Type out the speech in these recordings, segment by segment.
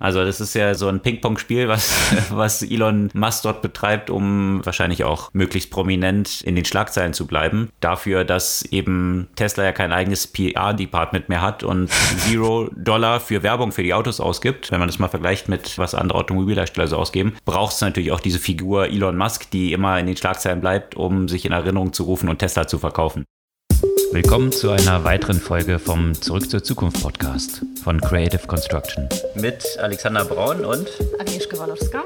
Also das ist ja so ein Ping-Pong-Spiel, was, was Elon Musk dort betreibt, um wahrscheinlich auch möglichst prominent in den Schlagzeilen zu bleiben. Dafür, dass eben Tesla ja kein eigenes PR-Department mehr hat und Zero Dollar für Werbung für die Autos ausgibt, wenn man das mal vergleicht mit was andere Automobilhersteller so ausgeben, braucht es natürlich auch diese Figur Elon Musk, die immer in den Schlagzeilen bleibt, um sich in Erinnerung zu rufen und Tesla zu verkaufen. Willkommen zu einer weiteren Folge vom Zurück zur Zukunft Podcast von Creative Construction. Mit Alexander Braun und Agnieszka Walowska.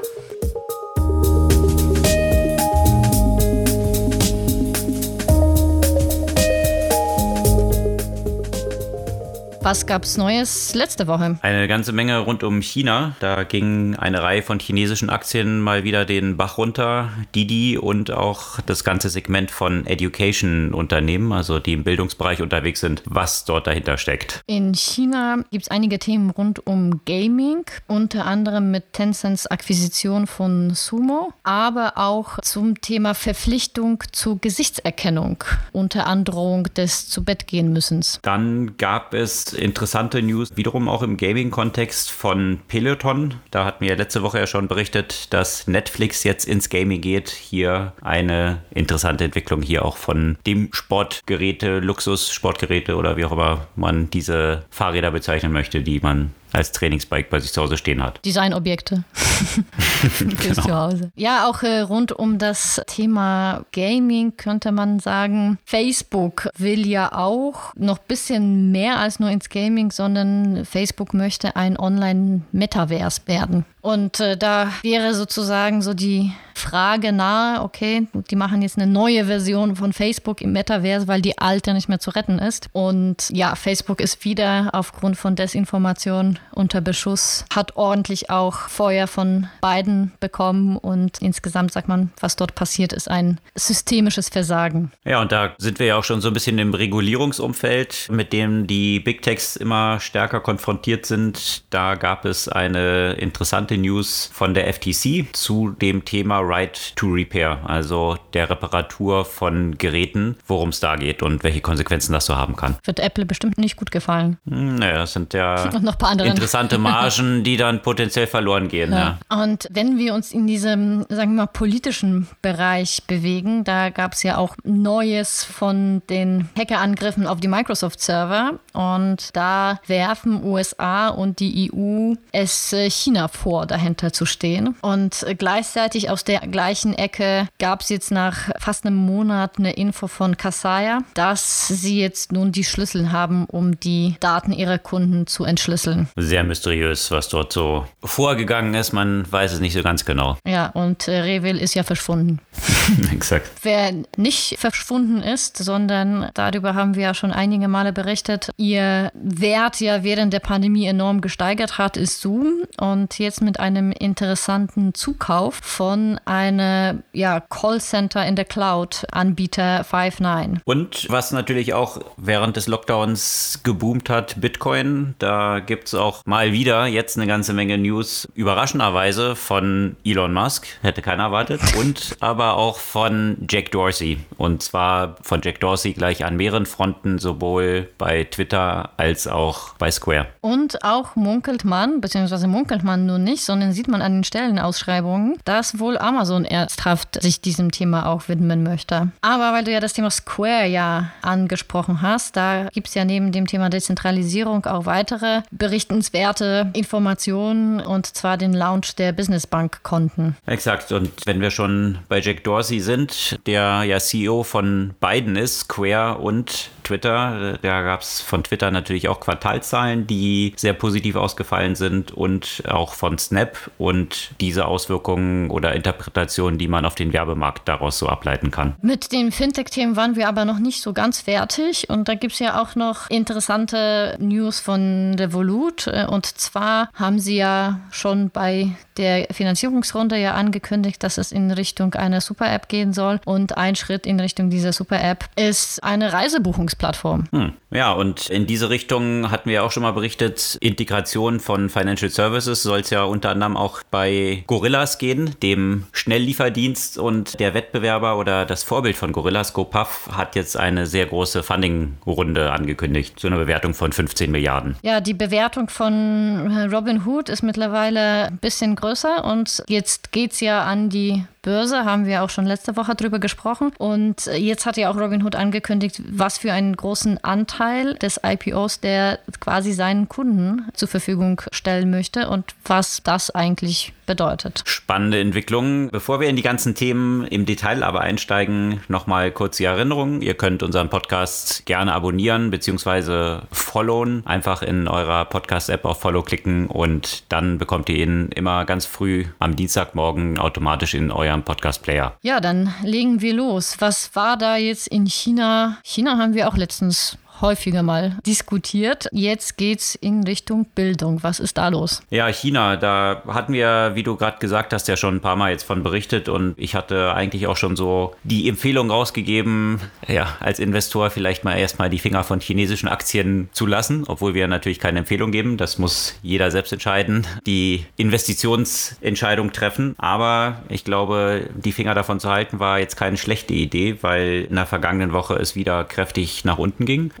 Was gab's Neues letzte Woche? Eine ganze Menge rund um China. Da ging eine Reihe von chinesischen Aktien mal wieder den Bach runter. Didi und auch das ganze Segment von Education-Unternehmen, also die im Bildungsbereich unterwegs sind, was dort dahinter steckt. In China gibt es einige Themen rund um Gaming, unter anderem mit Tencents Akquisition von Sumo, aber auch zum Thema Verpflichtung zur Gesichtserkennung unter Androhung des zu Bett gehen müssens. Dann gab es interessante News, wiederum auch im Gaming-Kontext von Peloton. Da hatten wir letzte Woche ja schon berichtet, dass Netflix jetzt ins Gaming geht. Hier eine interessante Entwicklung hier auch von dem Sportgeräte, Luxus-Sportgeräte oder wie auch immer man diese Fahrräder bezeichnen möchte, die man als Trainingsbike bei sich zu Hause stehen hat. Designobjekte fürs genau. Zuhause. Ja, auch äh, rund um das Thema Gaming könnte man sagen, Facebook will ja auch noch ein bisschen mehr als nur ins Gaming, sondern Facebook möchte ein Online-Metaverse werden. Und äh, da wäre sozusagen so die Frage nahe, okay, die machen jetzt eine neue Version von Facebook im Metaverse, weil die alte nicht mehr zu retten ist. Und ja, Facebook ist wieder aufgrund von Desinformation unter Beschuss, hat ordentlich auch Feuer von beiden bekommen und insgesamt sagt man, was dort passiert, ist ein systemisches Versagen. Ja, und da sind wir ja auch schon so ein bisschen im Regulierungsumfeld, mit dem die Big Techs immer stärker konfrontiert sind. Da gab es eine interessante News von der FTC zu dem Thema Right to Repair, also der Reparatur von Geräten, worum es da geht und welche Konsequenzen das so haben kann. Wird Apple bestimmt nicht gut gefallen. Hm, naja, das sind ja interessante Margen, die dann potenziell verloren gehen. Ja. Ja. Und wenn wir uns in diesem, sagen wir mal, politischen Bereich bewegen, da gab es ja auch Neues von den Hackerangriffen auf die Microsoft-Server und da werfen USA und die EU es äh, China vor vor, dahinter zu stehen. Und gleichzeitig aus der gleichen Ecke gab es jetzt nach fast einem Monat eine Info von Kassaya, dass sie jetzt nun die Schlüssel haben, um die Daten ihrer Kunden zu entschlüsseln. Sehr mysteriös, was dort so vorgegangen ist. Man weiß es nicht so ganz genau. Ja, und äh, Revil ist ja verschwunden. Exakt. Wer nicht verschwunden ist, sondern darüber haben wir ja schon einige Male berichtet, ihr Wert ja während der Pandemie enorm gesteigert hat, ist Zoom. Und jetzt mit mit einem interessanten Zukauf von einem ja, Callcenter in der Cloud Anbieter Five9. Und was natürlich auch während des Lockdowns geboomt hat, Bitcoin. Da gibt es auch mal wieder jetzt eine ganze Menge News, überraschenderweise von Elon Musk, hätte keiner erwartet, und aber auch von Jack Dorsey. Und zwar von Jack Dorsey gleich an mehreren Fronten, sowohl bei Twitter als auch bei Square. Und auch munkelt man, beziehungsweise munkelt man nur nicht, sondern sieht man an den Stellenausschreibungen, dass wohl Amazon ernsthaft sich diesem Thema auch widmen möchte. Aber weil du ja das Thema Square ja angesprochen hast, da gibt es ja neben dem Thema Dezentralisierung auch weitere berichtenswerte Informationen und zwar den Launch der Business Bank Konten. Exakt. Und wenn wir schon bei Jack Dorsey sind, der ja CEO von beiden ist, Square und Twitter. Da gab es von Twitter natürlich auch Quartalzahlen, die sehr positiv ausgefallen sind und auch von Snap und diese Auswirkungen oder Interpretationen, die man auf den Werbemarkt daraus so ableiten kann. Mit den Fintech-Themen waren wir aber noch nicht so ganz fertig und da gibt es ja auch noch interessante News von Revolut und zwar haben sie ja schon bei der Finanzierungsrunde ja angekündigt, dass es in Richtung einer Super-App gehen soll. Und ein Schritt in Richtung dieser Super-App ist eine Reisebuchungsplattform. Hm. Ja, und in diese Richtung hatten wir auch schon mal berichtet, Integration von Financial Services soll es ja unter anderem auch bei Gorillas gehen, dem Schnelllieferdienst und der Wettbewerber oder das Vorbild von Gorillas, GoPuff, hat jetzt eine sehr große Funding-Runde angekündigt, zu einer Bewertung von 15 Milliarden. Ja, die Bewertung von Robin Hood ist mittlerweile ein bisschen größer und jetzt geht es ja an die Börse, haben wir auch schon letzte Woche drüber gesprochen. Und jetzt hat ja auch Robinhood angekündigt, was für einen großen Anteil des IPOs der quasi seinen Kunden zur Verfügung stellen möchte und was das eigentlich bedeutet. Spannende Entwicklung. Bevor wir in die ganzen Themen im Detail aber einsteigen, nochmal kurz die Erinnerung. Ihr könnt unseren Podcast gerne abonnieren bzw. followen. Einfach in eurer Podcast-App auf Follow klicken und dann bekommt ihr ihn immer ganz früh am Dienstagmorgen automatisch in eurem Podcast-Player. Ja, dann legen wir los. Was war da jetzt in China? China haben wir auch letztens häufiger mal diskutiert. Jetzt geht es in Richtung Bildung. Was ist da los? Ja, China, da hatten wir, wie du gerade gesagt hast, ja schon ein paar Mal jetzt von berichtet und ich hatte eigentlich auch schon so die Empfehlung rausgegeben, ja, als Investor vielleicht mal erstmal die Finger von chinesischen Aktien zu lassen, obwohl wir natürlich keine Empfehlung geben. Das muss jeder selbst entscheiden, die Investitionsentscheidung treffen. Aber ich glaube, die Finger davon zu halten war jetzt keine schlechte Idee, weil in der vergangenen Woche es wieder kräftig nach unten ging.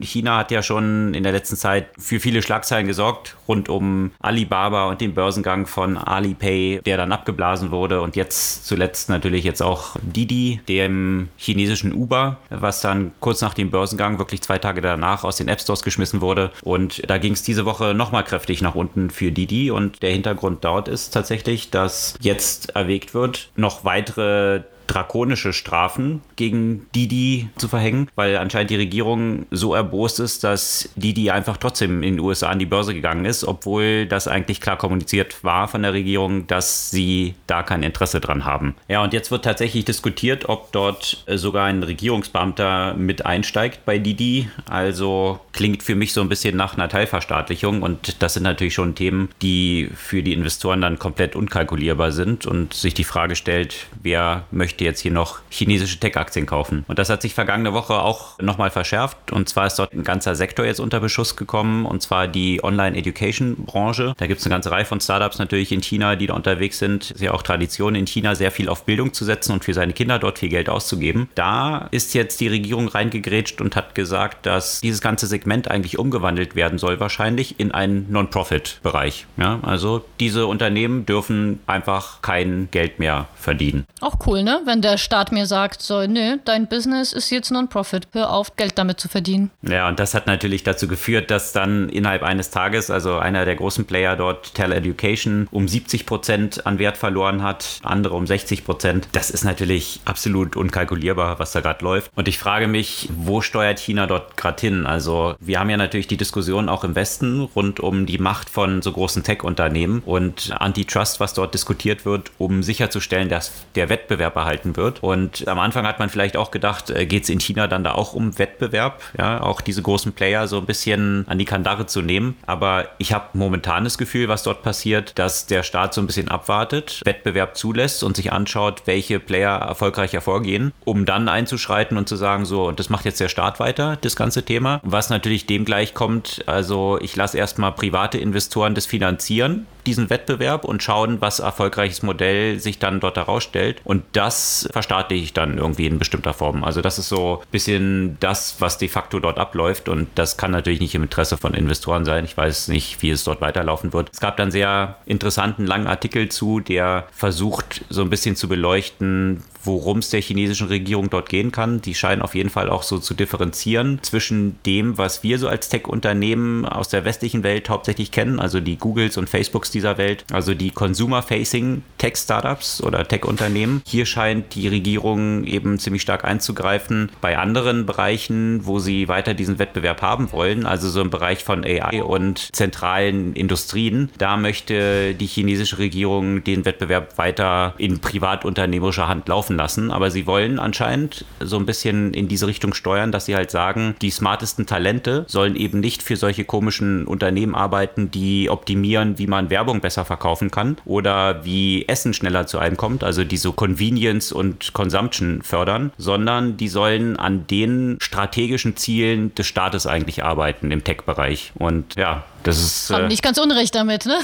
China hat ja schon in der letzten Zeit für viele Schlagzeilen gesorgt, rund um Alibaba und den Börsengang von Alipay, der dann abgeblasen wurde. Und jetzt zuletzt natürlich jetzt auch Didi, dem chinesischen Uber, was dann kurz nach dem Börsengang, wirklich zwei Tage danach, aus den App Stores geschmissen wurde. Und da ging es diese Woche nochmal kräftig nach unten für Didi. Und der Hintergrund dort ist tatsächlich, dass jetzt erwägt wird, noch weitere drakonische Strafen gegen Didi zu verhängen, weil anscheinend die Regierung so erbost ist, dass Didi einfach trotzdem in den USA an die Börse gegangen ist, obwohl das eigentlich klar kommuniziert war von der Regierung, dass sie da kein Interesse dran haben. Ja, und jetzt wird tatsächlich diskutiert, ob dort sogar ein Regierungsbeamter mit einsteigt bei Didi. Also klingt für mich so ein bisschen nach einer Teilverstaatlichung und das sind natürlich schon Themen, die für die Investoren dann komplett unkalkulierbar sind und sich die Frage stellt, wer möchte möchte jetzt hier noch chinesische Tech-Aktien kaufen. Und das hat sich vergangene Woche auch nochmal verschärft. Und zwar ist dort ein ganzer Sektor jetzt unter Beschuss gekommen, und zwar die Online-Education-Branche. Da gibt es eine ganze Reihe von Startups natürlich in China, die da unterwegs sind. Ist ja auch Tradition in China, sehr viel auf Bildung zu setzen und für seine Kinder dort viel Geld auszugeben. Da ist jetzt die Regierung reingegrätscht und hat gesagt, dass dieses ganze Segment eigentlich umgewandelt werden soll, wahrscheinlich in einen Non-Profit-Bereich. Ja, also diese Unternehmen dürfen einfach kein Geld mehr verdienen. Auch cool, ne? Wenn der Staat mir sagt, so, nö, dein Business ist jetzt Non-Profit, hör auf, Geld damit zu verdienen. Ja, und das hat natürlich dazu geführt, dass dann innerhalb eines Tages, also einer der großen Player dort, Education, um 70 Prozent an Wert verloren hat, andere um 60 Prozent. Das ist natürlich absolut unkalkulierbar, was da gerade läuft. Und ich frage mich, wo steuert China dort gerade hin? Also wir haben ja natürlich die Diskussion auch im Westen rund um die Macht von so großen Tech-Unternehmen und Antitrust, was dort diskutiert wird, um sicherzustellen, dass der Wettbewerb erhalten gehalten wird. Und am Anfang hat man vielleicht auch gedacht, äh, geht es in China dann da auch um Wettbewerb, ja, auch diese großen Player so ein bisschen an die Kandare zu nehmen. Aber ich habe momentan das Gefühl, was dort passiert, dass der Staat so ein bisschen abwartet, Wettbewerb zulässt und sich anschaut, welche Player erfolgreich hervorgehen, um dann einzuschreiten und zu sagen, so, und das macht jetzt der Staat weiter, das ganze Thema. Was natürlich dem gleich kommt, also ich lasse erstmal private Investoren das finanzieren, diesen Wettbewerb und schauen, was erfolgreiches Modell sich dann dort herausstellt. Und das verstaatliche ich dann irgendwie in bestimmter Form. Also das ist so ein bisschen das, was de facto dort abläuft. Und das kann natürlich nicht im Interesse von Investoren sein. Ich weiß nicht, wie es dort weiterlaufen wird. Es gab dann sehr interessanten langen Artikel zu, der versucht, so ein bisschen zu beleuchten, worum es der chinesischen Regierung dort gehen kann. Die scheinen auf jeden Fall auch so zu differenzieren zwischen dem, was wir so als Tech-Unternehmen aus der westlichen Welt hauptsächlich kennen, also die Googles und Facebooks dieser Welt, also die Consumer-Facing Tech-Startups oder Tech-Unternehmen. Hier scheint die Regierung eben ziemlich stark einzugreifen. Bei anderen Bereichen, wo sie weiter diesen Wettbewerb haben wollen, also so im Bereich von AI und zentralen Industrien, da möchte die chinesische Regierung den Wettbewerb weiter in privatunternehmerischer Hand laufen laufen lassen. Aber sie wollen anscheinend so ein bisschen in diese Richtung steuern, dass sie halt sagen, die smartesten Talente sollen eben nicht für solche komischen Unternehmen arbeiten, die optimieren, wie man Werbung besser verkaufen kann oder wie Essen schneller zu einem kommt, also die so Convenience und Consumption fördern, sondern die sollen an den strategischen Zielen des Staates eigentlich arbeiten im Tech-Bereich. Und ja, das ist. Haben äh, nicht ganz unrecht damit, ne?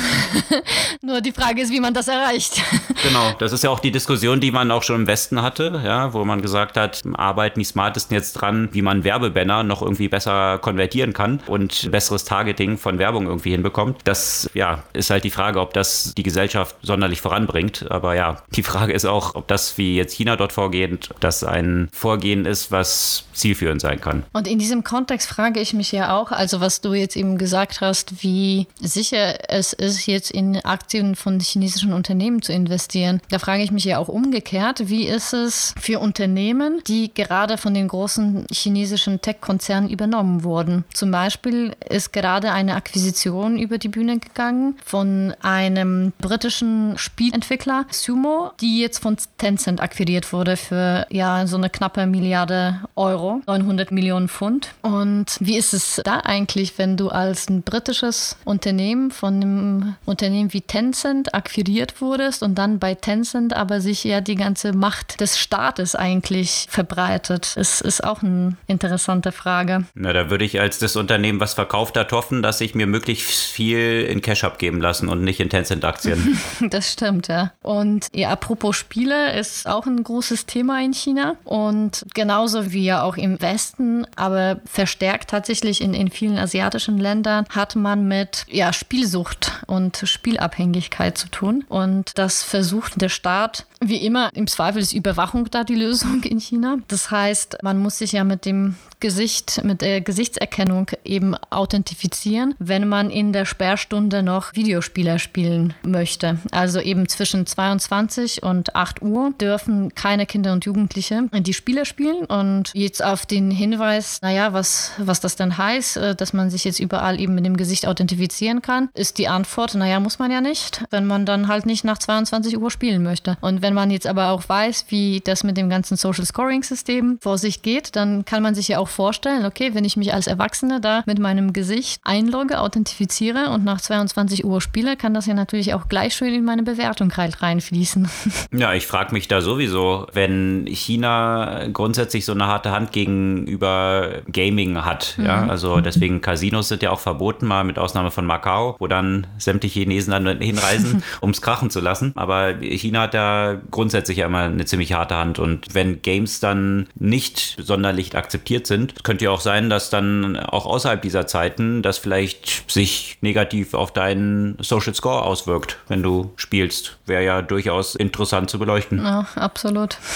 Nur die Frage ist, wie man das erreicht. genau, das ist ja auch die Diskussion, die man auch schon im Westen hatte, ja, wo man gesagt hat, arbeiten die Smartesten jetzt dran, wie man Werbebanner noch irgendwie besser konvertieren kann und besseres Targeting von Werbung irgendwie hinbekommt. Das ja, ist halt die Frage, ob das die Gesellschaft sonderlich voranbringt. Aber ja, die Frage ist auch, ob das wie jetzt China dort vorgeht, das ein Vorgehen ist, was zielführend sein kann. Und in diesem Kontext frage ich mich ja auch, also was du jetzt eben gesagt hast, hast, wie sicher es ist, jetzt in Aktien von chinesischen Unternehmen zu investieren. Da frage ich mich ja auch umgekehrt, wie ist es für Unternehmen, die gerade von den großen chinesischen Tech-Konzernen übernommen wurden? Zum Beispiel ist gerade eine Akquisition über die Bühne gegangen von einem britischen Spielentwickler, Sumo, die jetzt von Tencent akquiriert wurde für ja so eine knappe Milliarde Euro, 900 Millionen Pfund. Und wie ist es da eigentlich, wenn du als ein britischer chinesisches Unternehmen von einem Unternehmen wie Tencent akquiriert wurdest und dann bei Tencent aber sich ja die ganze Macht des Staates eigentlich verbreitet. Es ist auch eine interessante Frage. Na, da würde ich als das Unternehmen, was verkauft hat, hoffen, dass ich mir möglichst viel in Cash abgeben lassen und nicht in Tencent-Aktien. das stimmt, ja. Und ja, apropos Spiele ist auch ein großes Thema in China und genauso wie ja auch im Westen, aber verstärkt tatsächlich in, in vielen asiatischen Ländern hat man mit ja, Spielsucht und Spielabhängigkeit zu tun. Und das versucht der Staat, wie immer, im Zweifel ist Überwachung da die Lösung in China. Das heißt, man muss sich ja mit dem Gesicht, mit der Gesichtserkennung eben authentifizieren, wenn man in der Sperrstunde noch Videospieler spielen möchte. Also eben zwischen 22 und 8 Uhr dürfen keine Kinder und Jugendliche die Spiele spielen. Und jetzt auf den Hinweis, naja, was, was das denn heißt, äh, dass man sich jetzt überall eben mit dem Gesicht authentifizieren kann, ist die Antwort, naja, muss man ja nicht, wenn man dann halt nicht nach 22 Uhr spielen möchte. Und wenn man jetzt aber auch weiß, wie das mit dem ganzen Social Scoring System vor sich geht, dann kann man sich ja auch vorstellen, okay, wenn ich mich als Erwachsene da mit meinem Gesicht einlogge, authentifiziere und nach 22 Uhr spiele, kann das ja natürlich auch gleich schön in meine Bewertung reinfließen. Ja, ich frage mich da sowieso, wenn China grundsätzlich so eine harte Hand gegenüber Gaming hat, mhm. ja, also deswegen Casinos sind ja auch verboten, mal mit Ausnahme von Macau, wo dann sämtliche Chinesen dann hinreisen, um es krachen zu lassen. Aber China hat da grundsätzlich ja immer eine ziemlich harte Hand und wenn Games dann nicht sonderlich akzeptiert sind, könnte ja auch sein, dass dann auch außerhalb dieser Zeiten das vielleicht sich negativ auf deinen Social Score auswirkt, wenn du spielst. Wäre ja durchaus interessant zu beleuchten. Ja, absolut.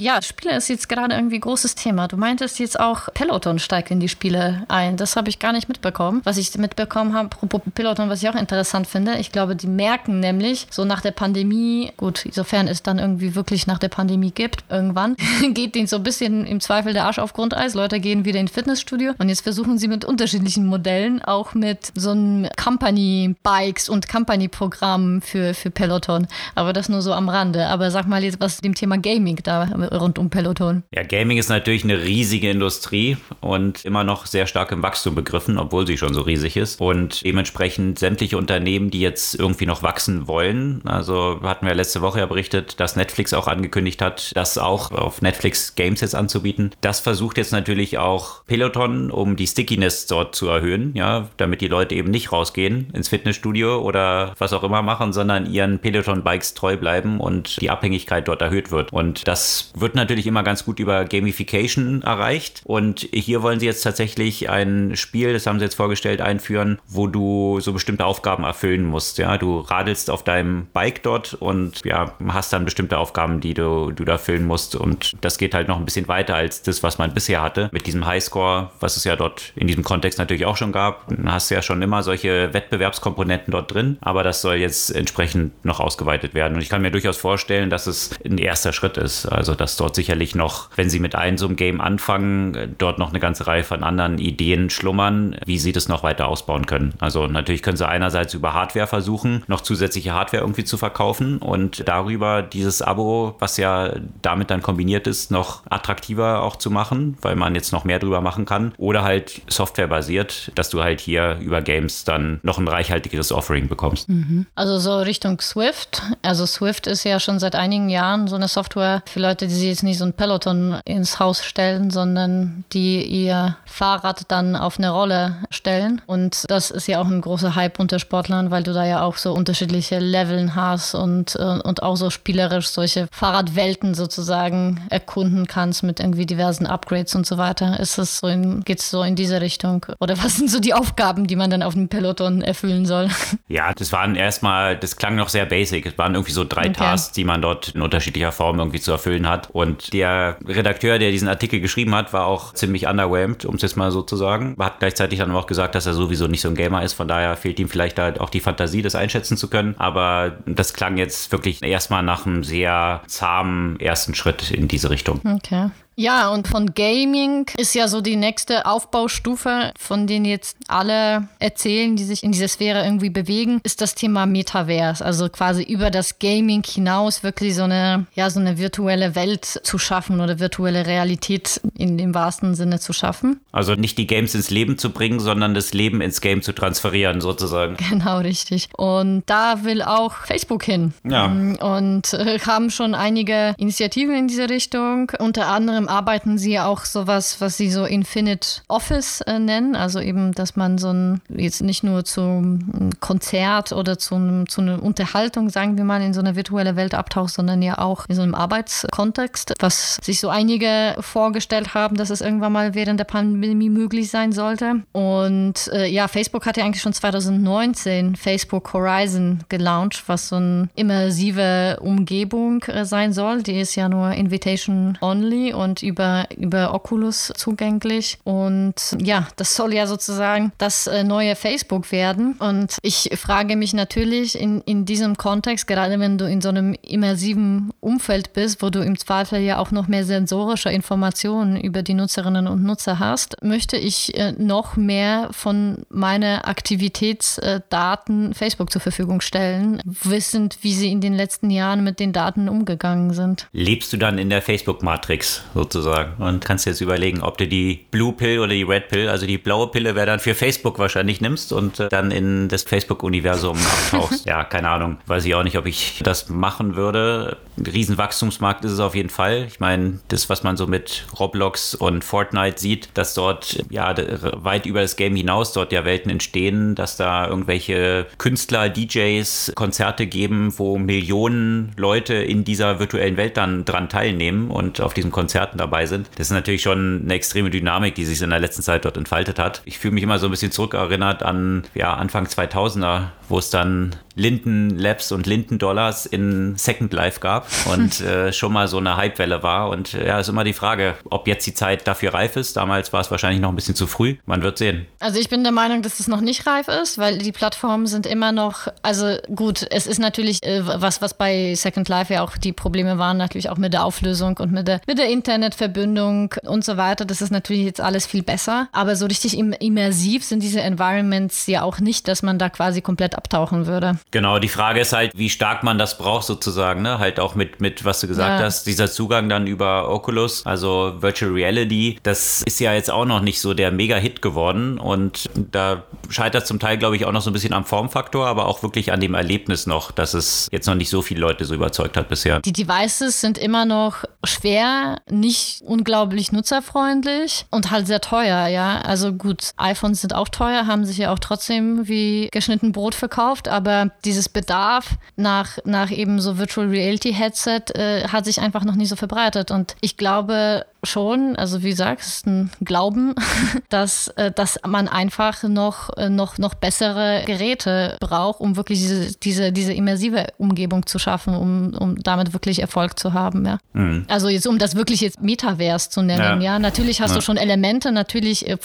Ja, Spiele ist jetzt gerade irgendwie großes Thema. Du meintest jetzt auch, Peloton steigt in die Spiele ein. Das habe ich gar nicht mitbekommen. Was ich mitbekommen habe, apropos Peloton, was ich auch interessant finde, ich glaube, die merken nämlich so nach der Pandemie, gut, insofern es dann irgendwie wirklich nach der Pandemie gibt, irgendwann, geht denen so ein bisschen im Zweifel der Arsch auf Grundeis. Leute gehen wieder ins Fitnessstudio und jetzt versuchen sie mit unterschiedlichen Modellen, auch mit so einem Company-Bikes und Company-Programmen für, für Peloton. Aber das nur so am Rande. Aber sag mal jetzt was dem Thema Gaming da rund um Peloton? Ja, Gaming ist natürlich eine riesige Industrie und immer noch sehr stark im Wachstum begriffen, obwohl sie schon so riesig ist. Und dementsprechend sämtliche Unternehmen, die jetzt irgendwie noch wachsen wollen, also hatten wir letzte Woche ja berichtet, dass Netflix auch angekündigt hat, das auch auf Netflix Games jetzt anzubieten. Das versucht jetzt natürlich auch Peloton, um die Stickiness dort zu erhöhen, ja, damit die Leute eben nicht rausgehen ins Fitnessstudio oder was auch immer machen, sondern ihren Peloton-Bikes treu bleiben und die Abhängigkeit dort erhöht wird. Und das wird natürlich immer ganz gut über Gamification erreicht. Und hier wollen sie jetzt tatsächlich ein Spiel, das haben sie jetzt vorgestellt, einführen, wo du so bestimmte Aufgaben erfüllen musst. Ja, du radelst auf deinem Bike dort und ja, hast dann bestimmte Aufgaben, die du, du da erfüllen musst. Und das geht halt noch ein bisschen weiter als das, was man bisher hatte. Mit diesem Highscore, was es ja dort in diesem Kontext natürlich auch schon gab. Hast du ja schon immer solche Wettbewerbskomponenten dort drin. Aber das soll jetzt entsprechend noch ausgeweitet werden. Und ich kann mir durchaus vorstellen, dass es ein erster Schritt ist. Also, dass dort sicherlich noch, wenn sie mit einem so einem Game anfangen, dort noch eine ganze Reihe von anderen Ideen schlummern, wie sie das noch weiter ausbauen aufbauen können. Also natürlich können sie einerseits über Hardware versuchen, noch zusätzliche Hardware irgendwie zu verkaufen und darüber dieses Abo, was ja damit dann kombiniert ist, noch attraktiver auch zu machen, weil man jetzt noch mehr drüber machen kann. Oder halt softwarebasiert, dass du halt hier über Games dann noch ein reichhaltigeres Offering bekommst. Mhm. Also so Richtung Swift. Also Swift ist ja schon seit einigen Jahren so eine Software für Leute, die sich jetzt nicht so ein Peloton ins Haus stellen, sondern die ihr Fahrrad dann auf eine Rolle stellen. Und das ist ja auch ein großer Hype unter Sportlern, weil du da ja auch so unterschiedliche Leveln hast und, äh, und auch so spielerisch solche Fahrradwelten sozusagen erkunden kannst mit irgendwie diversen Upgrades und so weiter. Ist es so geht es so in diese Richtung? Oder was sind so die Aufgaben, die man dann auf dem Peloton erfüllen soll? Ja, das waren erstmal, das klang noch sehr basic. Es waren irgendwie so drei okay. Tasks, die man dort in unterschiedlicher Form irgendwie zu erfüllen hat. Und der Redakteur, der diesen Artikel geschrieben hat, war auch ziemlich underwhelmed, um es jetzt mal so zu sagen. Hat gleichzeitig dann auch gesagt, dass er sowieso nicht so ein Gamer ist. Von daher fehlt ihm vielleicht halt auch die Fantasie, das einschätzen zu können. Aber das klang jetzt wirklich erstmal nach einem sehr zahmen ersten Schritt in diese Richtung. Okay. Ja, und von Gaming ist ja so die nächste Aufbaustufe, von denen jetzt alle erzählen, die sich in dieser Sphäre irgendwie bewegen, ist das Thema Metaverse. Also quasi über das Gaming hinaus wirklich so eine, ja, so eine virtuelle Welt zu schaffen oder virtuelle Realität in dem wahrsten Sinne zu schaffen. Also nicht die Games ins Leben zu bringen, sondern das Leben ins Game zu transferieren, sozusagen. Genau, richtig. Und da will auch Facebook hin. Ja. Und äh, haben schon einige Initiativen in diese Richtung, unter anderem arbeiten sie auch sowas, was sie so Infinite Office äh, nennen. Also eben, dass man so ein, jetzt nicht nur zum Konzert oder zum, zu einer Unterhaltung, sagen wir mal, in so eine virtuelle Welt abtaucht, sondern ja auch in so einem Arbeitskontext, was sich so einige vorgestellt haben, dass es irgendwann mal während der Pandemie möglich sein sollte. Und äh, ja, Facebook hat ja eigentlich schon 2019 Facebook Horizon gelauncht, was so eine immersive Umgebung äh, sein soll. Die ist ja nur Invitation only und über, über Oculus zugänglich. Und ja, das soll ja sozusagen das äh, neue Facebook werden. Und ich frage mich natürlich in, in diesem Kontext, gerade wenn du in so einem immersiven Umfeld bist, wo du im Zweifel ja auch noch mehr sensorische Informationen über die Nutzerinnen und Nutzer hast, möchte ich äh, noch mehr von meinen Aktivitätsdaten Facebook zur Verfügung stellen, wissend, wie sie in den letzten Jahren mit den Daten umgegangen sind. Lebst du dann in der Facebook-Matrix sozusagen? Sozusagen. Und kannst jetzt überlegen, ob du die Blue Pill oder die Red Pill, also die blaue Pille wäre dann für Facebook wahrscheinlich nimmst und äh, dann in das Facebook-Universum abtauchst. ja, keine Ahnung. Weiß ich auch nicht, ob ich das machen würde. Ein Riesenwachstumsmarkt ist es auf jeden Fall. Ich meine, das, was man so mit Roblox und Fortnite sieht, dass dort ja weit über das Game hinaus dort ja Welten entstehen, dass da irgendwelche Künstler, DJs Konzerte geben, wo Millionen Leute in dieser virtuellen Welt dann dran teilnehmen und auf diesen Konzerten dabei sind. Das ist natürlich schon eine extreme Dynamik, die sich in der letzten Zeit dort entfaltet hat. Ich fühle mich immer so ein bisschen zurückerinnert an ja, Anfang 2000er, wo es dann Linden Labs und Linden Dollars in Second Life gab und äh, schon mal so eine Hypewelle war. Und ja, ist immer die Frage, ob jetzt die Zeit dafür reif ist. Damals war es wahrscheinlich noch ein bisschen zu früh. Man wird sehen. Also ich bin der Meinung, dass es noch nicht reif ist, weil die Plattformen sind immer noch, also gut, es ist natürlich äh, was, was bei Second Life ja auch die Probleme waren, natürlich auch mit der Auflösung und mit der, mit der Internetverbindung und so weiter. Das ist natürlich jetzt alles viel besser. Aber so richtig immersiv sind diese Environments ja auch nicht, dass man da quasi komplett abtauchen würde. Genau, die Frage ist halt, wie stark man das braucht sozusagen, ne? Halt auch mit, mit was du gesagt ja. hast, dieser Zugang dann über Oculus, also Virtual Reality, das ist ja jetzt auch noch nicht so der Mega-Hit geworden und da scheitert zum Teil, glaube ich, auch noch so ein bisschen am Formfaktor, aber auch wirklich an dem Erlebnis noch, dass es jetzt noch nicht so viele Leute so überzeugt hat bisher. Die Devices sind immer noch schwer, nicht unglaublich nutzerfreundlich und halt sehr teuer, ja. Also gut, iPhones sind auch teuer, haben sich ja auch trotzdem wie geschnitten Brot verkauft, aber dieses Bedarf nach, nach eben so Virtual Reality Headset äh, hat sich einfach noch nicht so verbreitet. Und ich glaube, schon, also wie ist ein Glauben, dass, äh, dass man einfach noch, äh, noch, noch bessere Geräte braucht, um wirklich diese, diese, diese immersive Umgebung zu schaffen, um, um damit wirklich Erfolg zu haben. Ja. Mhm. Also jetzt, um das wirklich jetzt Metaverse zu nennen, ja. ja. Natürlich hast ja. du schon Elemente, natürlich äh,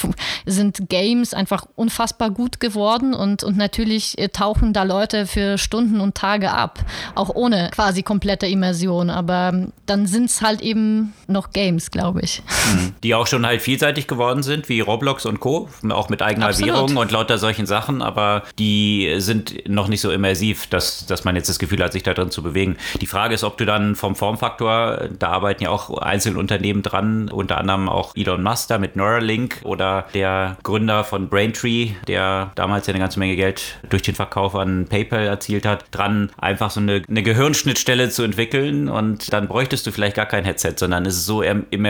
sind Games einfach unfassbar gut geworden und, und natürlich tauchen da Leute für Stunden und Tage ab, auch ohne quasi komplette Immersion. Aber dann sind es halt eben noch Games, glaube ich glaube ich. Mhm. Die auch schon halt vielseitig geworden sind, wie Roblox und Co., auch mit eigener Absolut. Währung und lauter solchen Sachen, aber die sind noch nicht so immersiv, dass, dass man jetzt das Gefühl hat, sich da drin zu bewegen. Die Frage ist, ob du dann vom Formfaktor, da arbeiten ja auch einzelne Unternehmen dran, unter anderem auch Elon Musk da mit Neuralink oder der Gründer von Braintree, der damals ja eine ganze Menge Geld durch den Verkauf an PayPal erzielt hat, dran einfach so eine, eine Gehirnschnittstelle zu entwickeln und dann bräuchtest du vielleicht gar kein Headset, sondern es ist so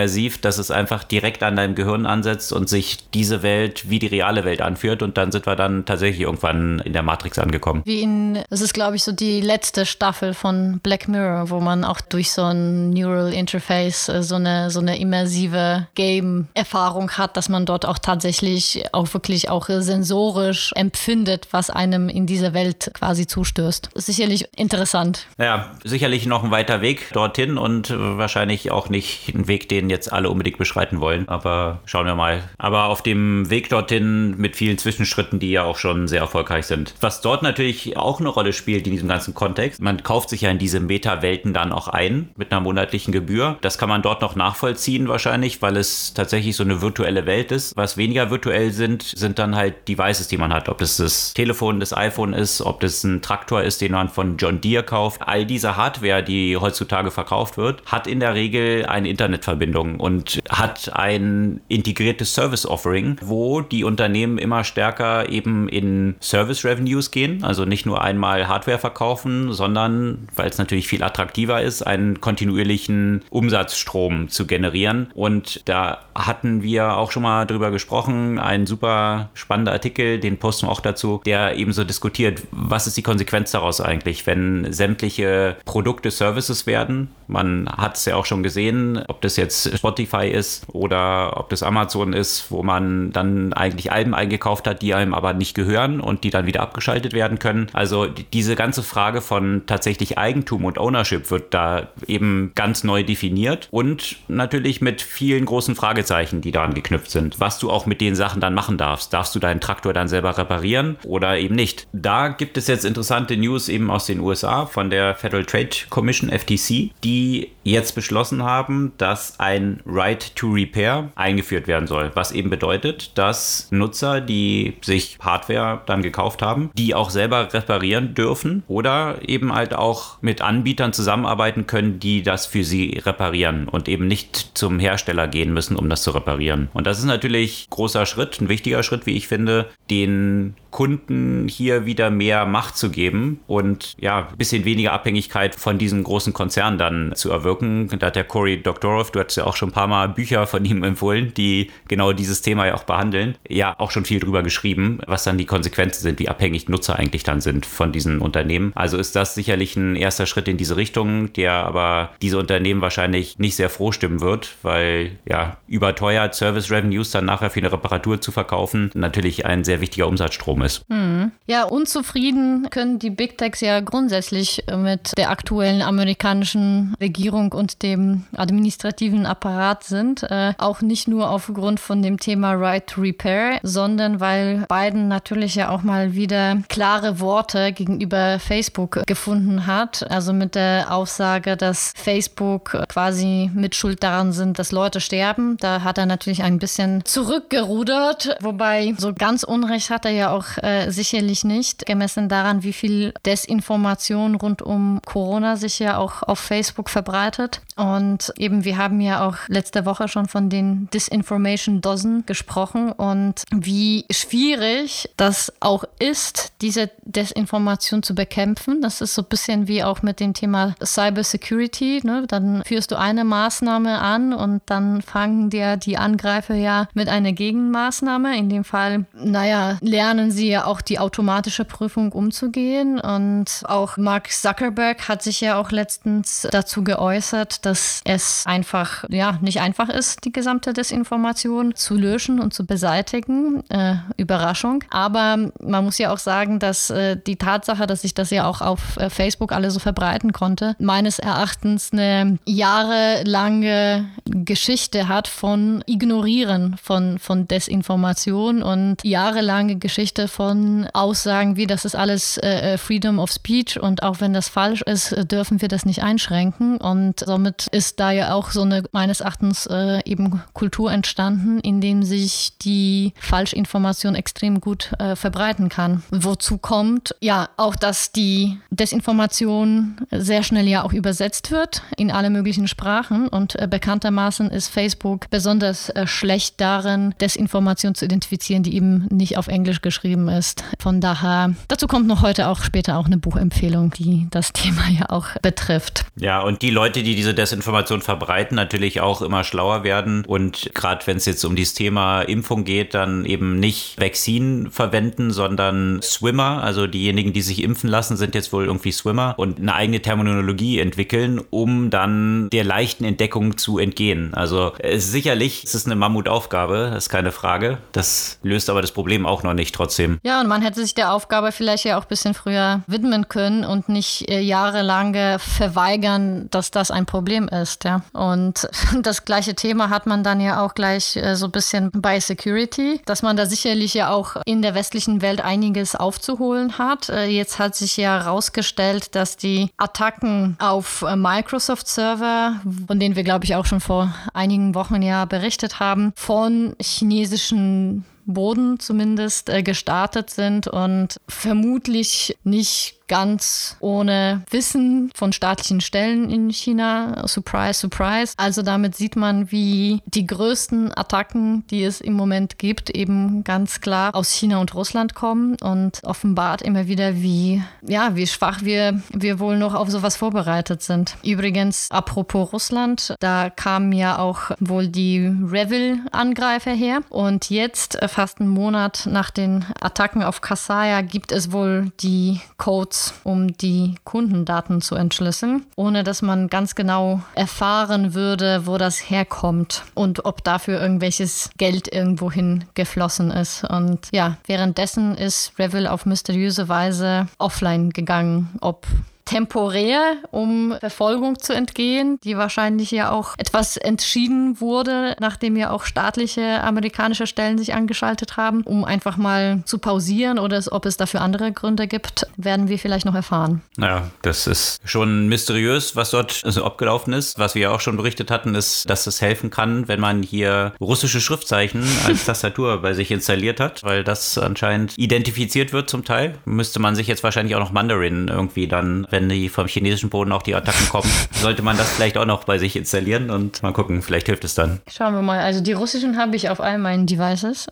immersiv, dass es einfach direkt an deinem Gehirn ansetzt und sich diese Welt wie die reale Welt anführt und dann sind wir dann tatsächlich irgendwann in der Matrix angekommen. Wie in, es ist glaube ich so die letzte Staffel von Black Mirror, wo man auch durch so ein Neural Interface äh, so eine, so eine immersive Game-Erfahrung hat, dass man dort auch tatsächlich auch wirklich auch sensorisch empfindet, was einem in dieser Welt quasi zustößt. Sicherlich interessant. Ja, sicherlich noch ein weiter Weg dorthin und wahrscheinlich auch nicht ein Weg, den jetzt alle unbedingt beschreiten wollen. Aber schauen wir mal. Aber auf dem Weg dorthin mit vielen Zwischenschritten, die ja auch schon sehr erfolgreich sind. Was dort natürlich auch eine Rolle spielt in diesem ganzen Kontext, man kauft sich ja in diese Meta-Welten dann auch ein mit einer monatlichen Gebühr. Das kann man dort noch nachvollziehen wahrscheinlich, weil es tatsächlich so eine virtuelle Welt ist. Was weniger virtuell sind, sind dann halt Devices, die man hat. Ob das das Telefon, das iPhone ist, ob das ein Traktor ist, den man von John Deere kauft. All diese Hardware, die heutzutage verkauft wird, hat in der Regel eine Internetverbindung und hat ein integriertes Service Offering, wo die Unternehmen immer stärker eben in Service Revenues gehen, also nicht nur einmal Hardware verkaufen, sondern, weil es natürlich viel attraktiver ist, einen kontinuierlichen Umsatzstrom zu generieren. Und da hatten wir auch schon mal drüber gesprochen, ein super spannender Artikel, den posten wir auch dazu, der eben so diskutiert, was ist die Konsequenz daraus eigentlich, wenn sämtliche Produkte Services werden. Man hat es ja auch schon gesehen, ob das jetzt Spotify ist oder ob das Amazon ist, wo man dann eigentlich Alben eingekauft hat, die einem aber nicht gehören und die dann wieder abgeschaltet werden können. Also diese ganze Frage von tatsächlich Eigentum und Ownership wird da eben ganz neu definiert und natürlich mit vielen großen Fragezeichen, die daran geknüpft sind, was du auch mit den Sachen dann machen darfst. Darfst du deinen Traktor dann selber reparieren oder eben nicht? Da gibt es jetzt interessante News eben aus den USA von der Federal Trade Commission FTC, die jetzt beschlossen haben, dass ein Right to Repair eingeführt werden soll, was eben bedeutet, dass Nutzer, die sich Hardware dann gekauft haben, die auch selber reparieren dürfen oder eben halt auch mit Anbietern zusammenarbeiten können, die das für sie reparieren und eben nicht zum Hersteller gehen müssen, um das zu reparieren. Und das ist natürlich großer Schritt, ein wichtiger Schritt, wie ich finde, den Kunden hier wieder mehr Macht zu geben und ja, ein bisschen weniger Abhängigkeit von diesen großen Konzernen dann zu erwirken. Da hat der Cory Doktorov, du hast ja auch schon ein paar Mal Bücher von ihm empfohlen, die genau dieses Thema ja auch behandeln, ja auch schon viel drüber geschrieben, was dann die Konsequenzen sind, wie abhängig Nutzer eigentlich dann sind von diesen Unternehmen. Also ist das sicherlich ein erster Schritt in diese Richtung, der aber diese Unternehmen wahrscheinlich nicht sehr froh stimmen wird, weil ja überteuert Service Revenues dann nachher für eine Reparatur zu verkaufen natürlich ein sehr wichtiger Umsatzstrom ist. Hm. Ja, unzufrieden können die Big Techs ja grundsätzlich mit der aktuellen amerikanischen Regierung und dem administrativen Apparat sind. Äh, auch nicht nur aufgrund von dem Thema Right to Repair, sondern weil Biden natürlich ja auch mal wieder klare Worte gegenüber Facebook gefunden hat. Also mit der Aussage, dass Facebook quasi mit Schuld daran sind, dass Leute sterben. Da hat er natürlich ein bisschen zurückgerudert, wobei so ganz Unrecht hat er ja auch äh, sicherlich nicht, gemessen daran, wie viel Desinformation rund um Corona sich ja auch auf Facebook verbreitet. Und eben, wir haben ja auch letzte Woche schon von den Disinformation Dozen gesprochen und wie schwierig das auch ist, diese Desinformation zu bekämpfen. Das ist so ein bisschen wie auch mit dem Thema Cyber Security. Ne? Dann führst du eine Maßnahme an und dann fangen dir die Angreifer ja mit einer Gegenmaßnahme. In dem Fall, naja, lernen sie ja auch die automatische Prüfung umzugehen. Und auch Mark Zuckerberg hat sich ja auch letztens dazu geäußert, dass es einfach, ja, nicht einfach ist, die gesamte Desinformation zu löschen und zu beseitigen. Äh, Überraschung. Aber man muss ja auch sagen, dass äh, die Tatsache, dass sich das ja auch auf äh, Facebook alle so verbreiten konnte, meines Erachtens eine jahrelange Geschichte hat von Ignorieren von, von Desinformation und jahrelange Geschichte von Aussagen wie, das ist alles äh, äh Freedom of Speech und auch wenn das falsch ist, dürfen wir das nicht einschränken. Und somit ist da ja auch so eine, meines Erachtens äh, eben Kultur entstanden, in dem sich die Falschinformation extrem gut äh, verbreiten kann. Wozu kommt ja auch, dass die Desinformation sehr schnell ja auch übersetzt wird in alle möglichen Sprachen und äh, bekanntermaßen ist Facebook besonders äh, schlecht darin, Desinformation zu identifizieren, die eben nicht auf Englisch geschrieben ist. Von daher, dazu kommt noch heute auch später auch eine Buchempfehlung, die das Thema ja auch betrifft. Ja, und die Leute, die diese Desinformation verbreiten, natürlich auch immer schlauer werden und gerade wenn es jetzt um dieses Thema Impfung geht, dann eben nicht Vaccine verwenden, sondern Swimmer, also diejenigen, die sich impfen lassen, sind jetzt wohl irgendwie Swimmer und eine eigene Terminologie entwickeln, um dann der leichten Entdeckung zu entgehen. Also äh, sicherlich ist es eine Mammutaufgabe, ist keine Frage. Das löst aber das Problem auch noch nicht trotzdem. Ja, und man hätte sich der Aufgabe vielleicht ja auch ein bisschen früher widmen können und nicht äh, jahrelange verweigern, dass das ein Problem ist. Ja. Und das gleiche Thema hat man dann ja auch gleich äh, so ein bisschen bei Security, dass man da sicherlich ja auch in der westlichen Welt einiges aufzuholen hat. Äh, jetzt hat sich ja herausgestellt, dass die Attacken auf äh, Microsoft-Server, von denen wir, glaube ich, auch schon vor einigen Wochen ja berichtet haben, von chinesischen Boden zumindest äh, gestartet sind und vermutlich nicht ganz ohne Wissen von staatlichen Stellen in China. Surprise, surprise. Also damit sieht man, wie die größten Attacken, die es im Moment gibt, eben ganz klar aus China und Russland kommen und offenbart immer wieder, wie, ja, wie schwach wir, wir wohl noch auf sowas vorbereitet sind. Übrigens, apropos Russland, da kamen ja auch wohl die Revil-Angreifer her und jetzt, äh, fast einen Monat nach den Attacken auf Kasaya, gibt es wohl die Codes um die Kundendaten zu entschlüsseln, ohne dass man ganz genau erfahren würde, wo das herkommt und ob dafür irgendwelches Geld irgendwohin geflossen ist. Und ja, währenddessen ist Revil auf mysteriöse Weise offline gegangen. Ob temporär, um Verfolgung zu entgehen, die wahrscheinlich ja auch etwas entschieden wurde, nachdem ja auch staatliche amerikanische Stellen sich angeschaltet haben, um einfach mal zu pausieren oder ob es dafür andere Gründe gibt, werden wir vielleicht noch erfahren. Ja, das ist schon mysteriös, was dort so abgelaufen ist. Was wir auch schon berichtet hatten, ist, dass es helfen kann, wenn man hier russische Schriftzeichen als Tastatur bei sich installiert hat, weil das anscheinend identifiziert wird zum Teil. Müsste man sich jetzt wahrscheinlich auch noch Mandarin irgendwie dann wenn die vom chinesischen Boden auch die Attacken kommen, sollte man das vielleicht auch noch bei sich installieren und mal gucken, vielleicht hilft es dann. Schauen wir mal. Also die russischen habe ich auf all meinen Devices.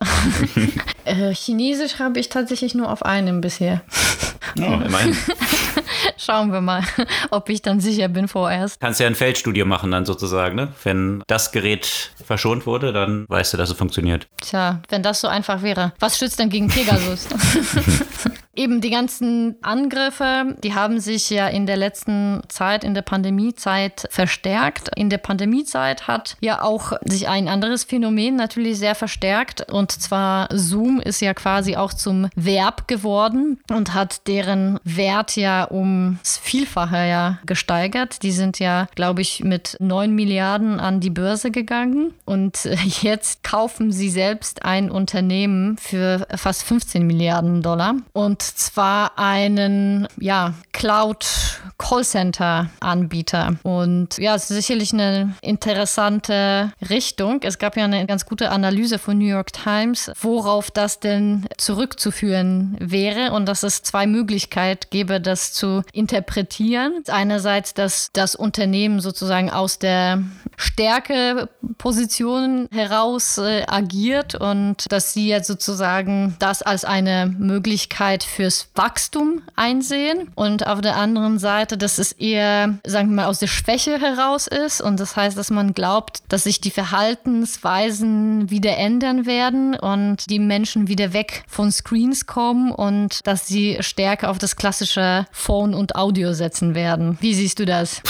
äh, Chinesisch habe ich tatsächlich nur auf einem bisher. Oh, immerhin. Schauen wir mal, ob ich dann sicher bin vorerst. Kannst ja ein Feldstudio machen dann sozusagen, ne? Wenn das Gerät verschont wurde, dann weißt du, dass es funktioniert. Tja, wenn das so einfach wäre. Was schützt denn gegen Pegasus? Eben die ganzen Angriffe, die haben sich ja in der letzten Zeit, in der Pandemiezeit verstärkt. In der Pandemiezeit hat ja auch sich ein anderes Phänomen natürlich sehr verstärkt. Und zwar Zoom ist ja quasi auch zum Verb geworden und hat deren Wert ja ums Vielfache ja gesteigert. Die sind ja, glaube ich, mit 9 Milliarden an die Börse gegangen. Und jetzt kaufen sie selbst ein Unternehmen für fast 15 Milliarden Dollar. Und zwar einen ja, Cloud Callcenter Anbieter. Und ja, es ist sicherlich eine interessante Richtung. Es gab ja eine ganz gute Analyse von New York Times, worauf das denn zurückzuführen wäre und dass es zwei Möglichkeiten gäbe, das zu interpretieren. Einerseits, dass das Unternehmen sozusagen aus der Stärkeposition heraus äh, agiert und dass sie jetzt sozusagen das als eine Möglichkeit fürs Wachstum einsehen und auf der anderen Seite, dass es eher, sagen wir mal, aus der Schwäche heraus ist und das heißt, dass man glaubt, dass sich die Verhaltensweisen wieder ändern werden und die Menschen wieder weg von Screens kommen und dass sie stärker auf das klassische Phone und Audio setzen werden. Wie siehst du das?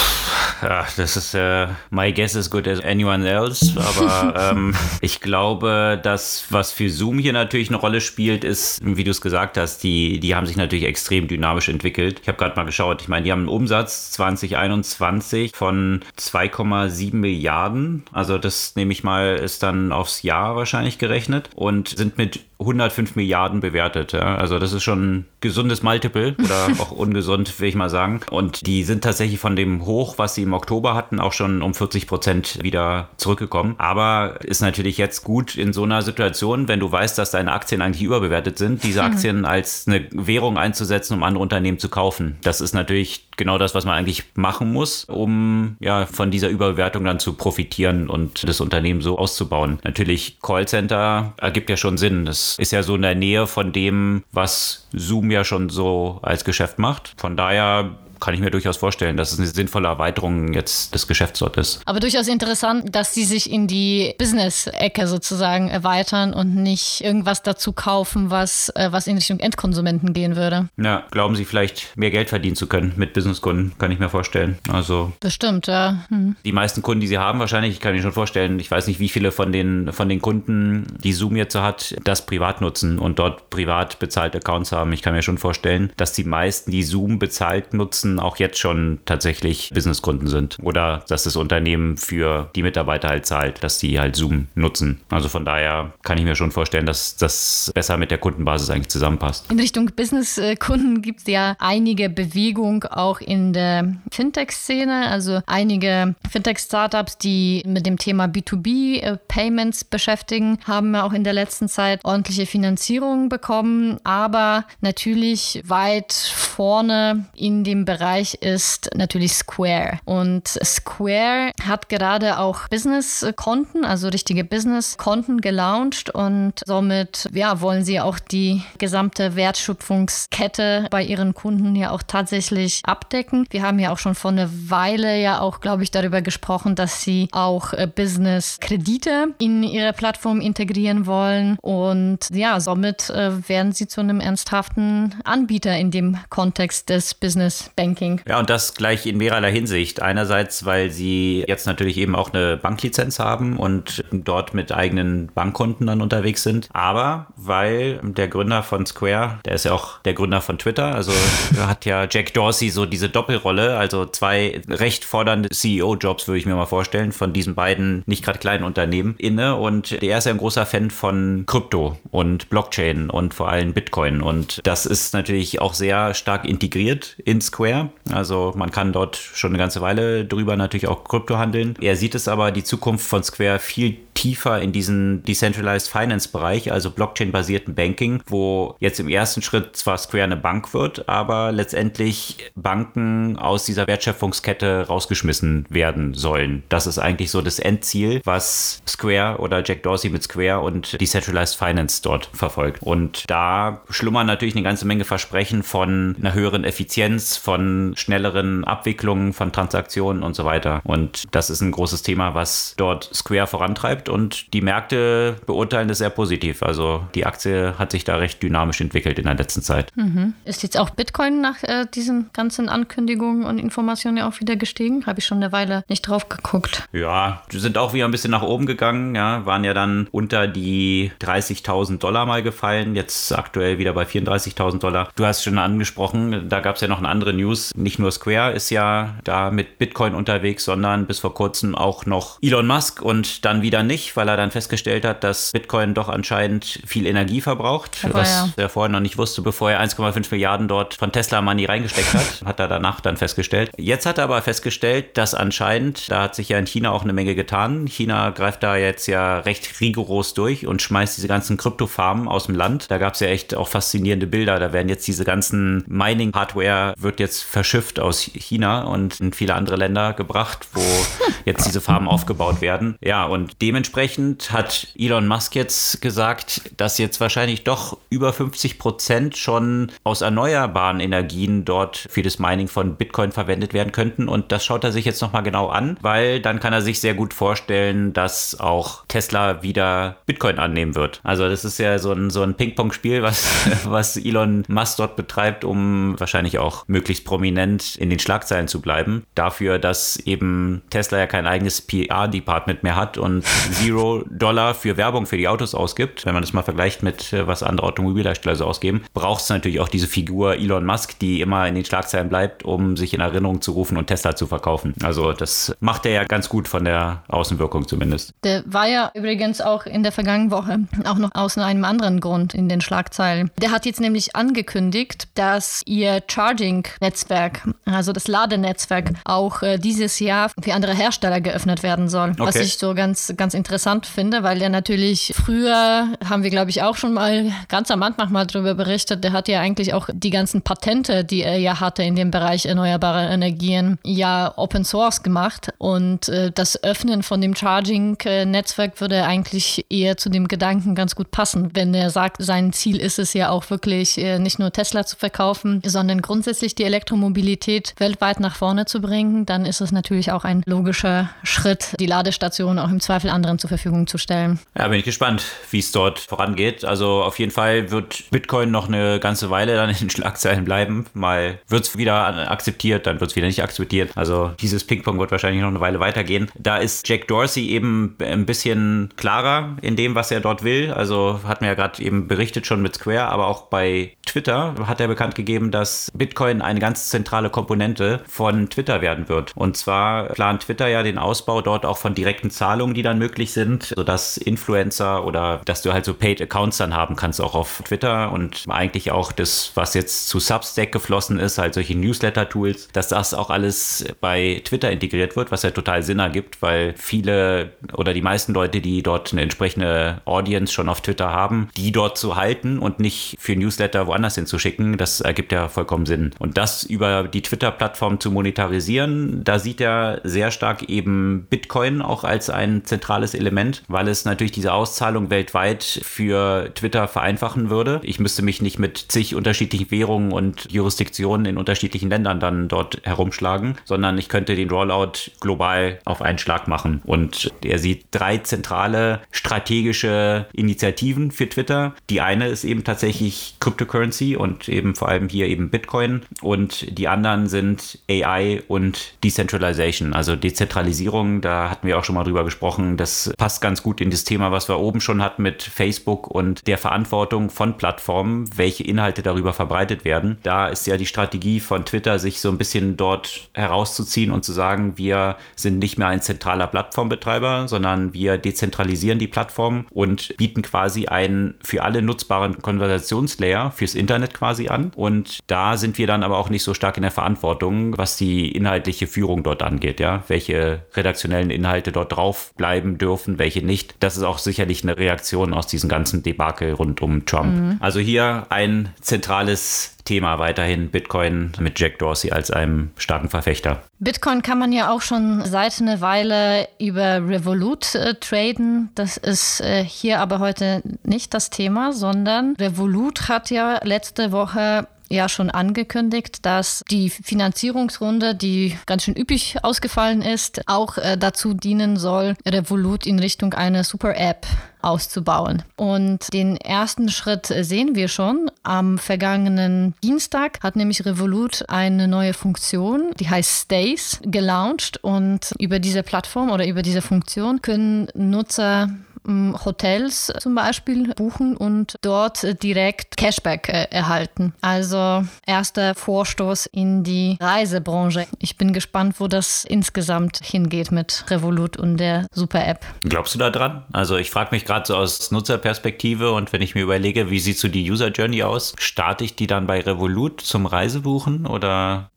Ja, das ist äh, my guess as good as anyone else. Aber ähm, ich glaube, dass was für Zoom hier natürlich eine Rolle spielt, ist, wie du es gesagt hast, die, die haben sich natürlich extrem dynamisch entwickelt. Ich habe gerade mal geschaut. Ich meine, die haben einen Umsatz 2021 von 2,7 Milliarden. Also das nehme ich mal, ist dann aufs Jahr wahrscheinlich gerechnet und sind mit 105 Milliarden bewertet. Ja. Also das ist schon ein gesundes Multiple oder auch ungesund, will ich mal sagen. Und die sind tatsächlich von dem Hoch, was sie im Oktober hatten, auch schon um 40 Prozent wieder zurückgekommen. Aber ist natürlich jetzt gut in so einer Situation, wenn du weißt, dass deine Aktien eigentlich überbewertet sind, diese mhm. Aktien als eine Währung einzusetzen, um andere Unternehmen zu kaufen. Das ist natürlich genau das, was man eigentlich machen muss, um ja von dieser Überbewertung dann zu profitieren und das Unternehmen so auszubauen. Natürlich Callcenter ergibt ja schon Sinn. Das ist ja so in der Nähe von dem, was Zoom ja schon so als Geschäft macht. Von daher kann ich mir durchaus vorstellen, dass es eine sinnvolle Erweiterung jetzt des Geschäfts dort ist. Aber durchaus interessant, dass sie sich in die Business-Ecke sozusagen erweitern und nicht irgendwas dazu kaufen, was, äh, was in Richtung Endkonsumenten gehen würde. Ja, glauben Sie vielleicht mehr Geld verdienen zu können mit Businesskunden, kann ich mir vorstellen. Also bestimmt, ja. Hm. Die meisten Kunden, die Sie haben, wahrscheinlich, ich kann mir schon vorstellen, ich weiß nicht, wie viele von den von den Kunden, die Zoom jetzt so hat, das privat nutzen und dort privat bezahlte Accounts haben. Ich kann mir schon vorstellen, dass die meisten, die Zoom bezahlt nutzen, Kunden auch jetzt schon tatsächlich Businesskunden sind oder dass das Unternehmen für die Mitarbeiter halt zahlt, dass die halt Zoom nutzen. Also von daher kann ich mir schon vorstellen, dass das besser mit der Kundenbasis eigentlich zusammenpasst. In Richtung Businesskunden gibt es ja einige Bewegung auch in der Fintech-Szene, also einige Fintech-Startups, die mit dem Thema B2B-Payments äh, beschäftigen, haben ja auch in der letzten Zeit ordentliche Finanzierung bekommen, aber natürlich weit vorne in dem Bereich Bereich ist natürlich Square. Und Square hat gerade auch Business-Konten, also richtige Business-Konten gelauncht und somit ja, wollen sie auch die gesamte Wertschöpfungskette bei ihren Kunden ja auch tatsächlich abdecken. Wir haben ja auch schon vor einer Weile ja auch, glaube ich, darüber gesprochen, dass sie auch äh, Business-Kredite in ihre Plattform integrieren wollen und ja, somit äh, werden sie zu einem ernsthaften Anbieter in dem Kontext des Business Banking. Banking. Ja, und das gleich in mehrerlei Hinsicht. Einerseits, weil sie jetzt natürlich eben auch eine Banklizenz haben und dort mit eigenen Bankkonten dann unterwegs sind. Aber weil der Gründer von Square, der ist ja auch der Gründer von Twitter, also hat ja Jack Dorsey so diese Doppelrolle, also zwei recht fordernde CEO-Jobs, würde ich mir mal vorstellen, von diesen beiden nicht gerade kleinen Unternehmen inne. Und er ist ja ein großer Fan von Krypto und Blockchain und vor allem Bitcoin. Und das ist natürlich auch sehr stark integriert in Square. Also man kann dort schon eine ganze Weile drüber natürlich auch Krypto handeln. Er sieht es aber die Zukunft von Square viel tiefer in diesen Decentralized Finance Bereich, also Blockchain-basierten Banking, wo jetzt im ersten Schritt zwar Square eine Bank wird, aber letztendlich Banken aus dieser Wertschöpfungskette rausgeschmissen werden sollen. Das ist eigentlich so das Endziel, was Square oder Jack Dorsey mit Square und Decentralized Finance dort verfolgt. Und da schlummern natürlich eine ganze Menge Versprechen von einer höheren Effizienz, von schnelleren Abwicklungen von Transaktionen und so weiter. Und das ist ein großes Thema, was dort Square vorantreibt und die Märkte beurteilen das sehr positiv. Also die Aktie hat sich da recht dynamisch entwickelt in der letzten Zeit. Mhm. Ist jetzt auch Bitcoin nach äh, diesen ganzen Ankündigungen und Informationen ja auch wieder gestiegen? Habe ich schon eine Weile nicht drauf geguckt. Ja, die sind auch wieder ein bisschen nach oben gegangen, ja, waren ja dann unter die 30.000 Dollar mal gefallen, jetzt aktuell wieder bei 34.000 Dollar. Du hast schon angesprochen, da gab es ja noch eine andere News. Nicht nur Square ist ja da mit Bitcoin unterwegs, sondern bis vor kurzem auch noch Elon Musk und dann wieder nicht weil er dann festgestellt hat, dass Bitcoin doch anscheinend viel Energie verbraucht, Aber was ja. er vorher noch nicht wusste, bevor er 1,5 Milliarden dort von Tesla Money reingesteckt hat, hat er danach dann festgestellt. Jetzt hat er aber festgestellt, dass anscheinend, da hat sich ja in China auch eine Menge getan. China greift da jetzt ja recht rigoros durch und schmeißt diese ganzen Kryptofarmen aus dem Land. Da gab es ja echt auch faszinierende Bilder. Da werden jetzt diese ganzen Mining-Hardware wird jetzt verschifft aus China und in viele andere Länder gebracht, wo jetzt diese Farmen aufgebaut werden. Ja, und dementsprechend Dementsprechend hat Elon Musk jetzt gesagt, dass jetzt wahrscheinlich doch über 50 Prozent schon aus erneuerbaren Energien dort für das Mining von Bitcoin verwendet werden könnten. Und das schaut er sich jetzt nochmal genau an, weil dann kann er sich sehr gut vorstellen, dass auch Tesla wieder Bitcoin annehmen wird. Also das ist ja so ein, so ein Ping-Pong-Spiel, was, was Elon Musk dort betreibt, um wahrscheinlich auch möglichst prominent in den Schlagzeilen zu bleiben. Dafür, dass eben Tesla ja kein eigenes PR-Department mehr hat und Zero Dollar für Werbung für die Autos ausgibt. Wenn man das mal vergleicht mit äh, was andere Automobilhersteller so ausgeben, braucht es natürlich auch diese Figur Elon Musk, die immer in den Schlagzeilen bleibt, um sich in Erinnerung zu rufen und Tesla zu verkaufen. Also das macht er ja ganz gut von der Außenwirkung zumindest. Der war ja übrigens auch in der vergangenen Woche auch noch aus einem anderen Grund in den Schlagzeilen. Der hat jetzt nämlich angekündigt, dass ihr Charging-Netzwerk, also das Ladenetzwerk, auch äh, dieses Jahr für andere Hersteller geöffnet werden soll. Okay. Was ich so ganz, ganz interessant finde, weil der natürlich früher, haben wir glaube ich auch schon mal ganz am Anfang mal darüber berichtet, der hat ja eigentlich auch die ganzen Patente, die er ja hatte in dem Bereich erneuerbare Energien, ja Open Source gemacht. Und äh, das Öffnen von dem Charging-Netzwerk würde eigentlich eher zu dem Gedanken ganz gut passen, wenn er sagt, sein Ziel ist es ja auch wirklich äh, nicht nur Tesla zu verkaufen, sondern grundsätzlich die Elektromobilität weltweit nach vorne zu bringen, dann ist es natürlich auch ein logischer Schritt, die Ladestation auch im Zweifel anderen zur Verfügung zu stellen. Ja, bin ich gespannt, wie es dort vorangeht. Also auf jeden Fall wird Bitcoin noch eine ganze Weile dann in den Schlagzeilen bleiben. Mal wird es wieder akzeptiert, dann wird es wieder nicht akzeptiert. Also dieses Ping-Pong wird wahrscheinlich noch eine Weile weitergehen. Da ist Jack Dorsey eben ein bisschen klarer in dem, was er dort will. Also hat mir ja gerade eben berichtet schon mit Square, aber auch bei Twitter hat er bekannt gegeben, dass Bitcoin eine ganz zentrale Komponente von Twitter werden wird. Und zwar plant Twitter ja den Ausbau dort auch von direkten Zahlungen, die dann möglich sind, sodass Influencer oder dass du halt so Paid Accounts dann haben kannst auch auf Twitter und eigentlich auch das, was jetzt zu Substack geflossen ist, halt solche Newsletter-Tools, dass das auch alles bei Twitter integriert wird, was ja total Sinn ergibt, weil viele oder die meisten Leute, die dort eine entsprechende Audience schon auf Twitter haben, die dort zu halten und nicht für Newsletter woanders hinzuschicken, das ergibt ja vollkommen Sinn. Und das über die Twitter-Plattform zu monetarisieren, da sieht er sehr stark eben Bitcoin auch als ein zentrales Element, weil es natürlich diese Auszahlung weltweit für Twitter vereinfachen würde. Ich müsste mich nicht mit zig unterschiedlichen Währungen und Jurisdiktionen in unterschiedlichen Ländern dann dort herumschlagen, sondern ich könnte den Rollout global auf einen Schlag machen. Und er sieht drei zentrale strategische Initiativen für Twitter. Die eine ist eben tatsächlich Cryptocurrency und eben vor allem hier eben Bitcoin. Und die anderen sind AI und Decentralization, also Dezentralisierung. Da hatten wir auch schon mal drüber gesprochen. Das passt ganz gut in das Thema, was wir oben schon hatten mit Facebook und der Verantwortung von Plattformen, welche Inhalte darüber verbreitet werden. Da ist ja die Strategie von Twitter, sich so ein bisschen dort herauszuziehen und zu sagen, wir sind nicht mehr ein zentraler Plattformbetreiber, sondern wir dezentralisieren die Plattform und bieten quasi einen für alle nutzbaren Konversationslayer fürs Internet quasi an. Und da sind wir dann aber auch nicht so stark in der Verantwortung, was die inhaltliche Führung dort angeht, ja. Welche redaktionellen Inhalte dort drauf bleiben dürfen, welche nicht. Das ist auch sicherlich eine Reaktion aus diesem ganzen Debakel rund um Trump. Mhm. Also hier ein zentrales Thema weiterhin Bitcoin mit Jack Dorsey als einem starken Verfechter. Bitcoin kann man ja auch schon seit einer Weile über Revolut äh, traden. Das ist äh, hier aber heute nicht das Thema, sondern Revolut hat ja letzte Woche ja schon angekündigt, dass die Finanzierungsrunde, die ganz schön üppig ausgefallen ist, auch äh, dazu dienen soll, Revolut in Richtung einer Super-App auszubauen. Und den ersten Schritt sehen wir schon. Am vergangenen Dienstag hat nämlich Revolut eine neue Funktion, die heißt Stays, gelauncht. Und über diese Plattform oder über diese Funktion können Nutzer Hotels zum Beispiel buchen und dort direkt Cashback äh, erhalten. Also erster Vorstoß in die Reisebranche. Ich bin gespannt, wo das insgesamt hingeht mit Revolut und der Super-App. Glaubst du da dran? Also ich frage mich gerade so aus Nutzerperspektive und wenn ich mir überlege, wie sieht so die User Journey aus, starte ich die dann bei Revolut zum Reisebuchen oder?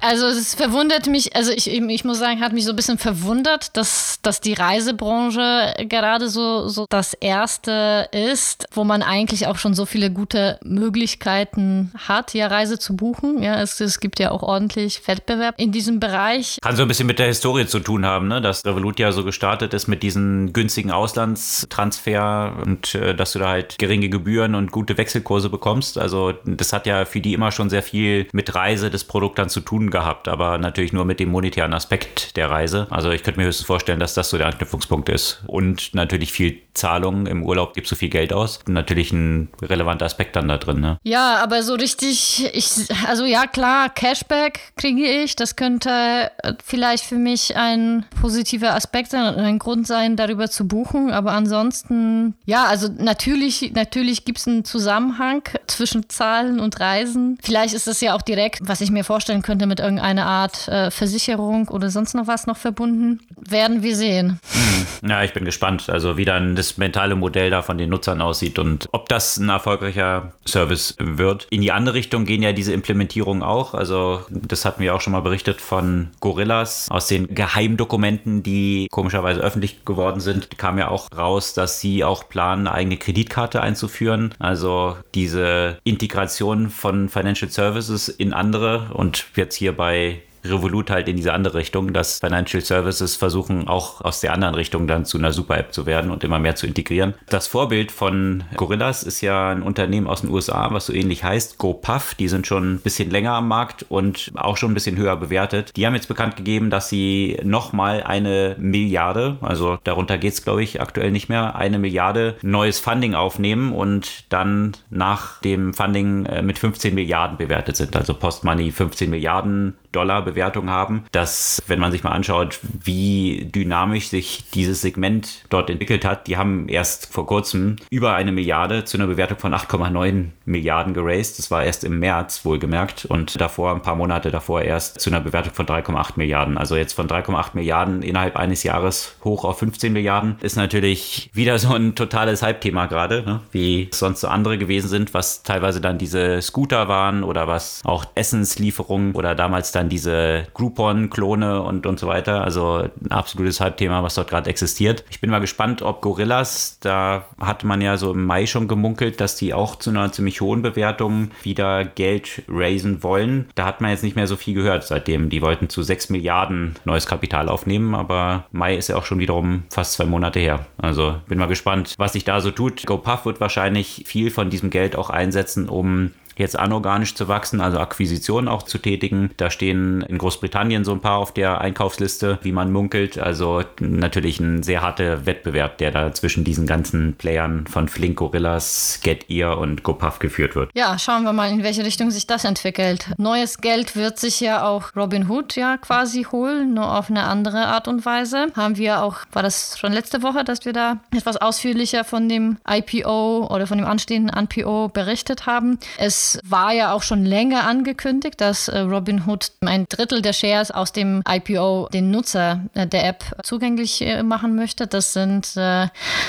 Also es verwundert mich, also ich, ich muss sagen, hat mich so ein bisschen verwundert, dass, dass die Reisebranche gerade so so, das erste ist, wo man eigentlich auch schon so viele gute Möglichkeiten hat, ja Reise zu buchen. Ja, es, es gibt ja auch ordentlich Wettbewerb in diesem Bereich. Kann so ein bisschen mit der Historie zu tun haben, ne? dass Revolut ja so gestartet ist mit diesen günstigen Auslandstransfer und äh, dass du da halt geringe Gebühren und gute Wechselkurse bekommst. Also das hat ja für die immer schon sehr viel mit Reise des Produkts dann zu tun gehabt, aber natürlich nur mit dem monetären Aspekt der Reise. Also ich könnte mir höchstens vorstellen, dass das so der Anknüpfungspunkt ist. Und natürlich viel viel Zahlungen im Urlaub gibst du viel Geld aus. Natürlich ein relevanter Aspekt dann da drin. Ne? Ja, aber so richtig, ich, also ja klar, Cashback kriege ich. Das könnte vielleicht für mich ein positiver Aspekt sein, ein Grund sein, darüber zu buchen. Aber ansonsten, ja, also natürlich, natürlich gibt es einen Zusammenhang zwischen Zahlen und Reisen. Vielleicht ist das ja auch direkt, was ich mir vorstellen könnte, mit irgendeiner Art äh, Versicherung oder sonst noch was noch verbunden. Werden wir sehen. Hm. Ja, ich bin gespannt. Also wie dann das mentale Modell da von den Nutzern aussieht und ob das ein erfolgreicher Service wird. In die andere Richtung gehen ja diese Implementierungen auch. Also das hatten wir auch schon mal berichtet von Gorillas aus den Geheimdokumenten, die komischerweise öffentlich geworden sind, kam ja auch raus, dass sie auch planen, eine eigene Kreditkarte einzuführen. Also diese Integration von Financial Services in andere und jetzt hier bei Revolut halt in diese andere Richtung, dass Financial Services versuchen auch aus der anderen Richtung dann zu einer Super-App zu werden und immer mehr zu integrieren. Das Vorbild von Gorillas ist ja ein Unternehmen aus den USA, was so ähnlich heißt, GoPuff. Die sind schon ein bisschen länger am Markt und auch schon ein bisschen höher bewertet. Die haben jetzt bekannt gegeben, dass sie nochmal eine Milliarde, also darunter geht es glaube ich aktuell nicht mehr, eine Milliarde neues Funding aufnehmen und dann nach dem Funding äh, mit 15 Milliarden bewertet sind. Also Postmoney 15 Milliarden Dollar Bewertung haben, dass, wenn man sich mal anschaut, wie dynamisch sich dieses Segment dort entwickelt hat, die haben erst vor kurzem über eine Milliarde zu einer Bewertung von 8,9 Milliarden geraced. Das war erst im März wohlgemerkt und davor, ein paar Monate davor erst zu einer Bewertung von 3,8 Milliarden. Also jetzt von 3,8 Milliarden innerhalb eines Jahres hoch auf 15 Milliarden ist natürlich wieder so ein totales Hype-Thema gerade, ne? wie sonst so andere gewesen sind, was teilweise dann diese Scooter waren oder was auch Essenslieferungen oder damals dann diese Groupon-Klone und, und so weiter. Also ein absolutes Halbthema, was dort gerade existiert. Ich bin mal gespannt, ob Gorillas, da hatte man ja so im Mai schon gemunkelt, dass die auch zu einer ziemlich hohen Bewertung wieder Geld raisen wollen. Da hat man jetzt nicht mehr so viel gehört seitdem. Die wollten zu 6 Milliarden neues Kapital aufnehmen, aber Mai ist ja auch schon wiederum fast zwei Monate her. Also bin mal gespannt, was sich da so tut. GoPuff wird wahrscheinlich viel von diesem Geld auch einsetzen, um jetzt anorganisch zu wachsen, also Akquisitionen auch zu tätigen. Da stehen in Großbritannien so ein paar auf der Einkaufsliste, wie man munkelt. Also natürlich ein sehr harter Wettbewerb, der da zwischen diesen ganzen Playern von Flink Gorillas, Get Ear und GoPuff geführt wird. Ja, schauen wir mal, in welche Richtung sich das entwickelt. Neues Geld wird sich ja auch Robin Hood ja quasi holen, nur auf eine andere Art und Weise. Haben wir auch, war das schon letzte Woche, dass wir da etwas ausführlicher von dem IPO oder von dem anstehenden IPO berichtet haben. Es war ja auch schon länger angekündigt, dass äh, Robinhood ein Drittel der Shares aus dem IPO den Nutzer äh, der App zugänglich äh, machen möchte. Das sind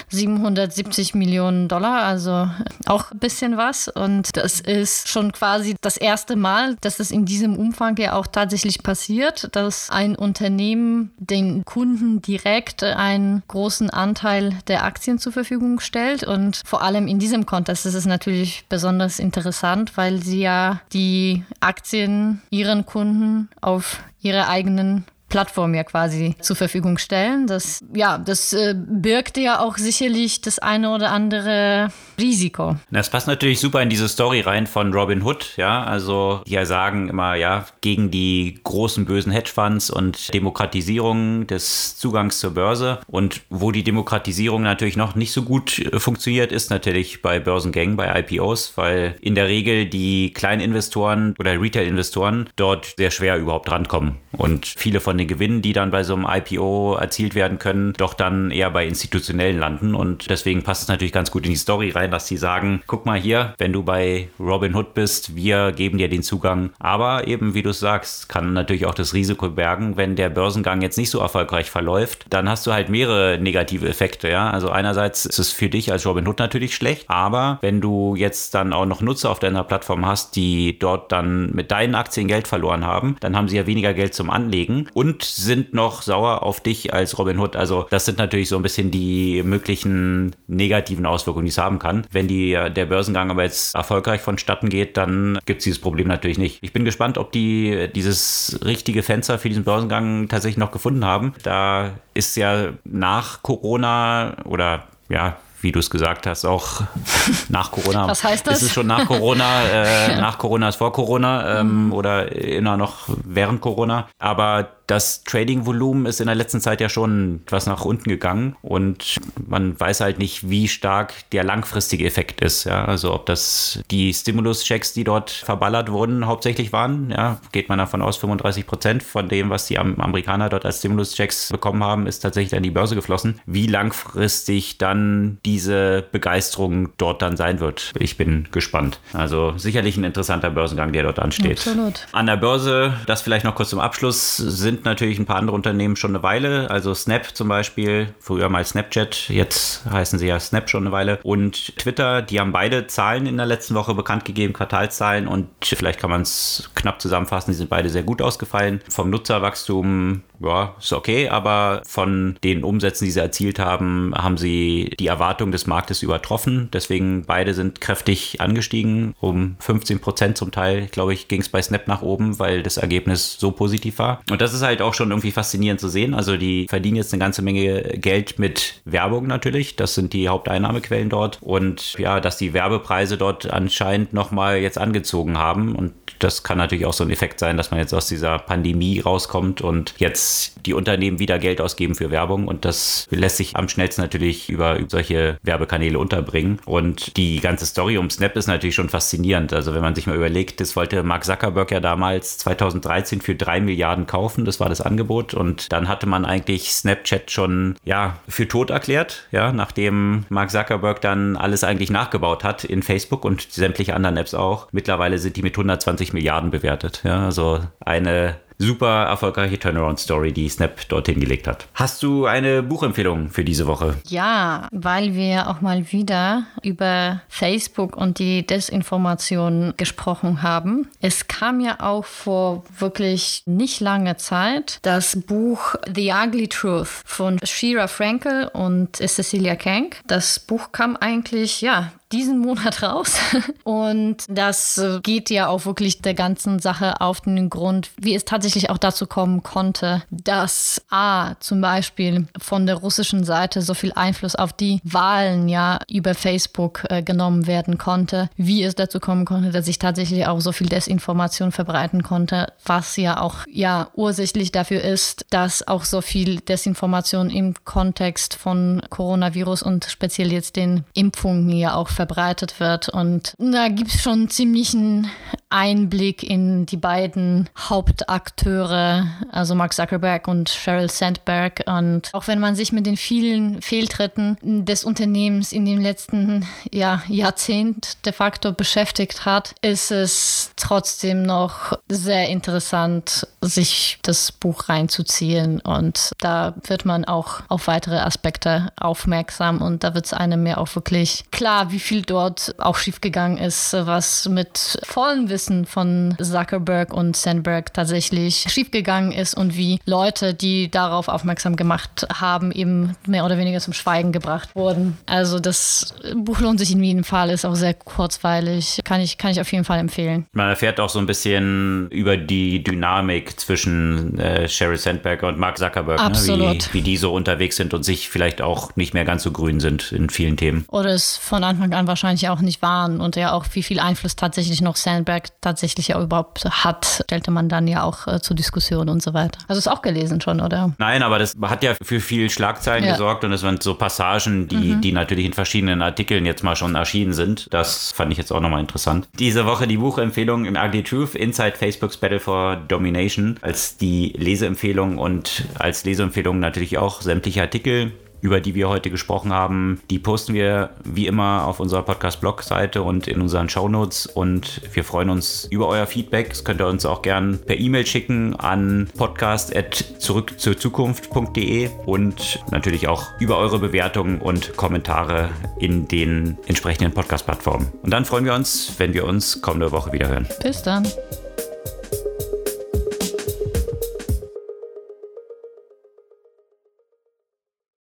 770 Millionen Dollar, also auch ein bisschen was. Und das ist schon quasi das erste Mal, dass es in diesem Umfang ja auch tatsächlich passiert, dass ein Unternehmen den Kunden direkt einen großen Anteil der Aktien zur Verfügung stellt. Und vor allem in diesem Kontext ist es natürlich besonders interessant, weil sie ja die Aktien ihren Kunden auf ihre eigenen Plattform ja quasi zur Verfügung stellen. Das, ja, das äh, birgt ja auch sicherlich das eine oder andere Risiko. Das passt natürlich super in diese Story rein von Robin Hood, ja, also die ja sagen immer, ja, gegen die großen bösen Hedgefonds und Demokratisierung des Zugangs zur Börse und wo die Demokratisierung natürlich noch nicht so gut äh, funktioniert, ist natürlich bei Börsengängen, bei IPOs, weil in der Regel die kleinen Investoren oder Retail-Investoren dort sehr schwer überhaupt rankommen und viele von den Gewinnen, die dann bei so einem IPO erzielt werden können, doch dann eher bei institutionellen landen. Und deswegen passt es natürlich ganz gut in die Story rein, dass sie sagen, guck mal hier, wenn du bei Robinhood bist, wir geben dir den Zugang. Aber eben, wie du sagst, kann natürlich auch das Risiko bergen, wenn der Börsengang jetzt nicht so erfolgreich verläuft, dann hast du halt mehrere negative Effekte. Ja? Also einerseits ist es für dich als Robinhood natürlich schlecht, aber wenn du jetzt dann auch noch Nutzer auf deiner Plattform hast, die dort dann mit deinen Aktien Geld verloren haben, dann haben sie ja weniger Geld zum Anlegen und und sind noch sauer auf dich als Robin Hood. Also das sind natürlich so ein bisschen die möglichen negativen Auswirkungen, die es haben kann. Wenn die, der Börsengang aber jetzt erfolgreich vonstatten geht, dann gibt es dieses Problem natürlich nicht. Ich bin gespannt, ob die dieses richtige Fenster für diesen Börsengang tatsächlich noch gefunden haben. Da ist ja nach Corona oder ja, wie du es gesagt hast, auch nach Corona. Was heißt das? Ist es schon nach Corona? Äh, nach Corona ist vor Corona ähm, mhm. oder immer noch während Corona. Aber das Trading-Volumen ist in der letzten Zeit ja schon etwas nach unten gegangen und man weiß halt nicht, wie stark der langfristige Effekt ist. Ja? Also ob das die Stimulus-Checks, die dort verballert wurden, hauptsächlich waren. Ja? Geht man davon aus, 35 Prozent von dem, was die Amerikaner dort als Stimulus-Checks bekommen haben, ist tatsächlich an die Börse geflossen. Wie langfristig dann diese Begeisterung dort dann sein wird, ich bin gespannt. Also sicherlich ein interessanter Börsengang, der dort ansteht. Absolut. An der Börse, das vielleicht noch kurz zum Abschluss, sind natürlich ein paar andere Unternehmen schon eine Weile. Also Snap zum Beispiel, früher mal Snapchat, jetzt heißen sie ja Snap schon eine Weile. Und Twitter, die haben beide Zahlen in der letzten Woche bekannt gegeben, Quartalzahlen. Und vielleicht kann man es knapp zusammenfassen, die sind beide sehr gut ausgefallen. Vom Nutzerwachstum ja, ist okay, aber von den Umsätzen, die sie erzielt haben, haben sie die Erwartung des Marktes übertroffen. Deswegen beide sind kräftig angestiegen, um 15 Prozent zum Teil, glaube ich, ging es bei Snap nach oben, weil das Ergebnis so positiv war. Und das ist halt auch schon irgendwie faszinierend zu sehen. Also die verdienen jetzt eine ganze Menge Geld mit Werbung natürlich. Das sind die Haupteinnahmequellen dort. Und ja, dass die Werbepreise dort anscheinend nochmal jetzt angezogen haben. Und das kann natürlich auch so ein Effekt sein, dass man jetzt aus dieser Pandemie rauskommt und jetzt die Unternehmen wieder Geld ausgeben für Werbung. Und das lässt sich am schnellsten natürlich über, solche Werbekanäle unterbringen. Und die ganze Story um Snap ist natürlich schon faszinierend. Also wenn man sich mal überlegt, das wollte Mark Zuckerberg ja damals 2013 für drei Milliarden kaufen. Das war das Angebot. Und dann hatte man eigentlich Snapchat schon, ja, für tot erklärt. Ja, nachdem Mark Zuckerberg dann alles eigentlich nachgebaut hat in Facebook und sämtliche anderen Apps auch. Mittlerweile sind die mit 120 Milliarden bewertet. Ja, also eine super erfolgreiche Turnaround-Story, die Snap dorthin gelegt hat. Hast du eine Buchempfehlung für diese Woche? Ja, weil wir auch mal wieder über Facebook und die Desinformation gesprochen haben. Es kam ja auch vor wirklich nicht langer Zeit das Buch The Ugly Truth von Shira Frankel und Cecilia Kank. Das Buch kam eigentlich, ja, diesen Monat raus. Und das geht ja auch wirklich der ganzen Sache auf den Grund, wie es tatsächlich auch dazu kommen konnte, dass A zum Beispiel von der russischen Seite so viel Einfluss auf die Wahlen ja über Facebook äh, genommen werden konnte, wie es dazu kommen konnte, dass sich tatsächlich auch so viel Desinformation verbreiten konnte, was ja auch ja ursächlich dafür ist, dass auch so viel Desinformation im Kontext von Coronavirus und speziell jetzt den Impfungen ja auch verbreitet wird. Und da gibt es schon ziemlichen Einblick in die beiden Hauptakteure, also Mark Zuckerberg und Sheryl Sandberg. Und auch wenn man sich mit den vielen Fehltritten des Unternehmens in den letzten ja, Jahrzehnt de facto beschäftigt hat, ist es trotzdem noch sehr interessant, sich das Buch reinzuziehen. Und da wird man auch auf weitere Aspekte aufmerksam und da wird es einem ja auch wirklich klar, wie viel dort auch schiefgegangen ist, was mit vollem Wissen Wissen von Zuckerberg und Sandberg tatsächlich schiefgegangen ist und wie Leute, die darauf aufmerksam gemacht haben, eben mehr oder weniger zum Schweigen gebracht wurden. Also das Buch lohnt sich in jedem Fall, ist auch sehr kurzweilig, kann ich, kann ich auf jeden Fall empfehlen. Man erfährt auch so ein bisschen über die Dynamik zwischen äh, Sheryl Sandberg und Mark Zuckerberg, Absolut. Ne? Wie, wie die so unterwegs sind und sich vielleicht auch nicht mehr ganz so grün sind in vielen Themen. Oder es von Anfang an wahrscheinlich auch nicht waren und ja auch wie viel Einfluss tatsächlich noch Sandberg tatsächlich ja überhaupt hat, stellte man dann ja auch äh, zur Diskussion und so weiter. Also ist auch gelesen schon, oder? Nein, aber das hat ja für viel Schlagzeilen ja. gesorgt und es waren so Passagen, die, mhm. die natürlich in verschiedenen Artikeln jetzt mal schon erschienen sind. Das fand ich jetzt auch nochmal interessant. Diese Woche die Buchempfehlung im Ugly Truth, Inside Facebook's Battle for Domination, als die Leseempfehlung und als Leseempfehlung natürlich auch sämtliche Artikel über die wir heute gesprochen haben, die posten wir wie immer auf unserer Podcast-Blog-Seite und in unseren Shownotes. Und wir freuen uns über euer Feedback. Das könnt ihr uns auch gern per E-Mail schicken an podcast.zurückzurzukunft.de und natürlich auch über eure Bewertungen und Kommentare in den entsprechenden Podcast-Plattformen. Und dann freuen wir uns, wenn wir uns kommende Woche wieder hören. Bis dann.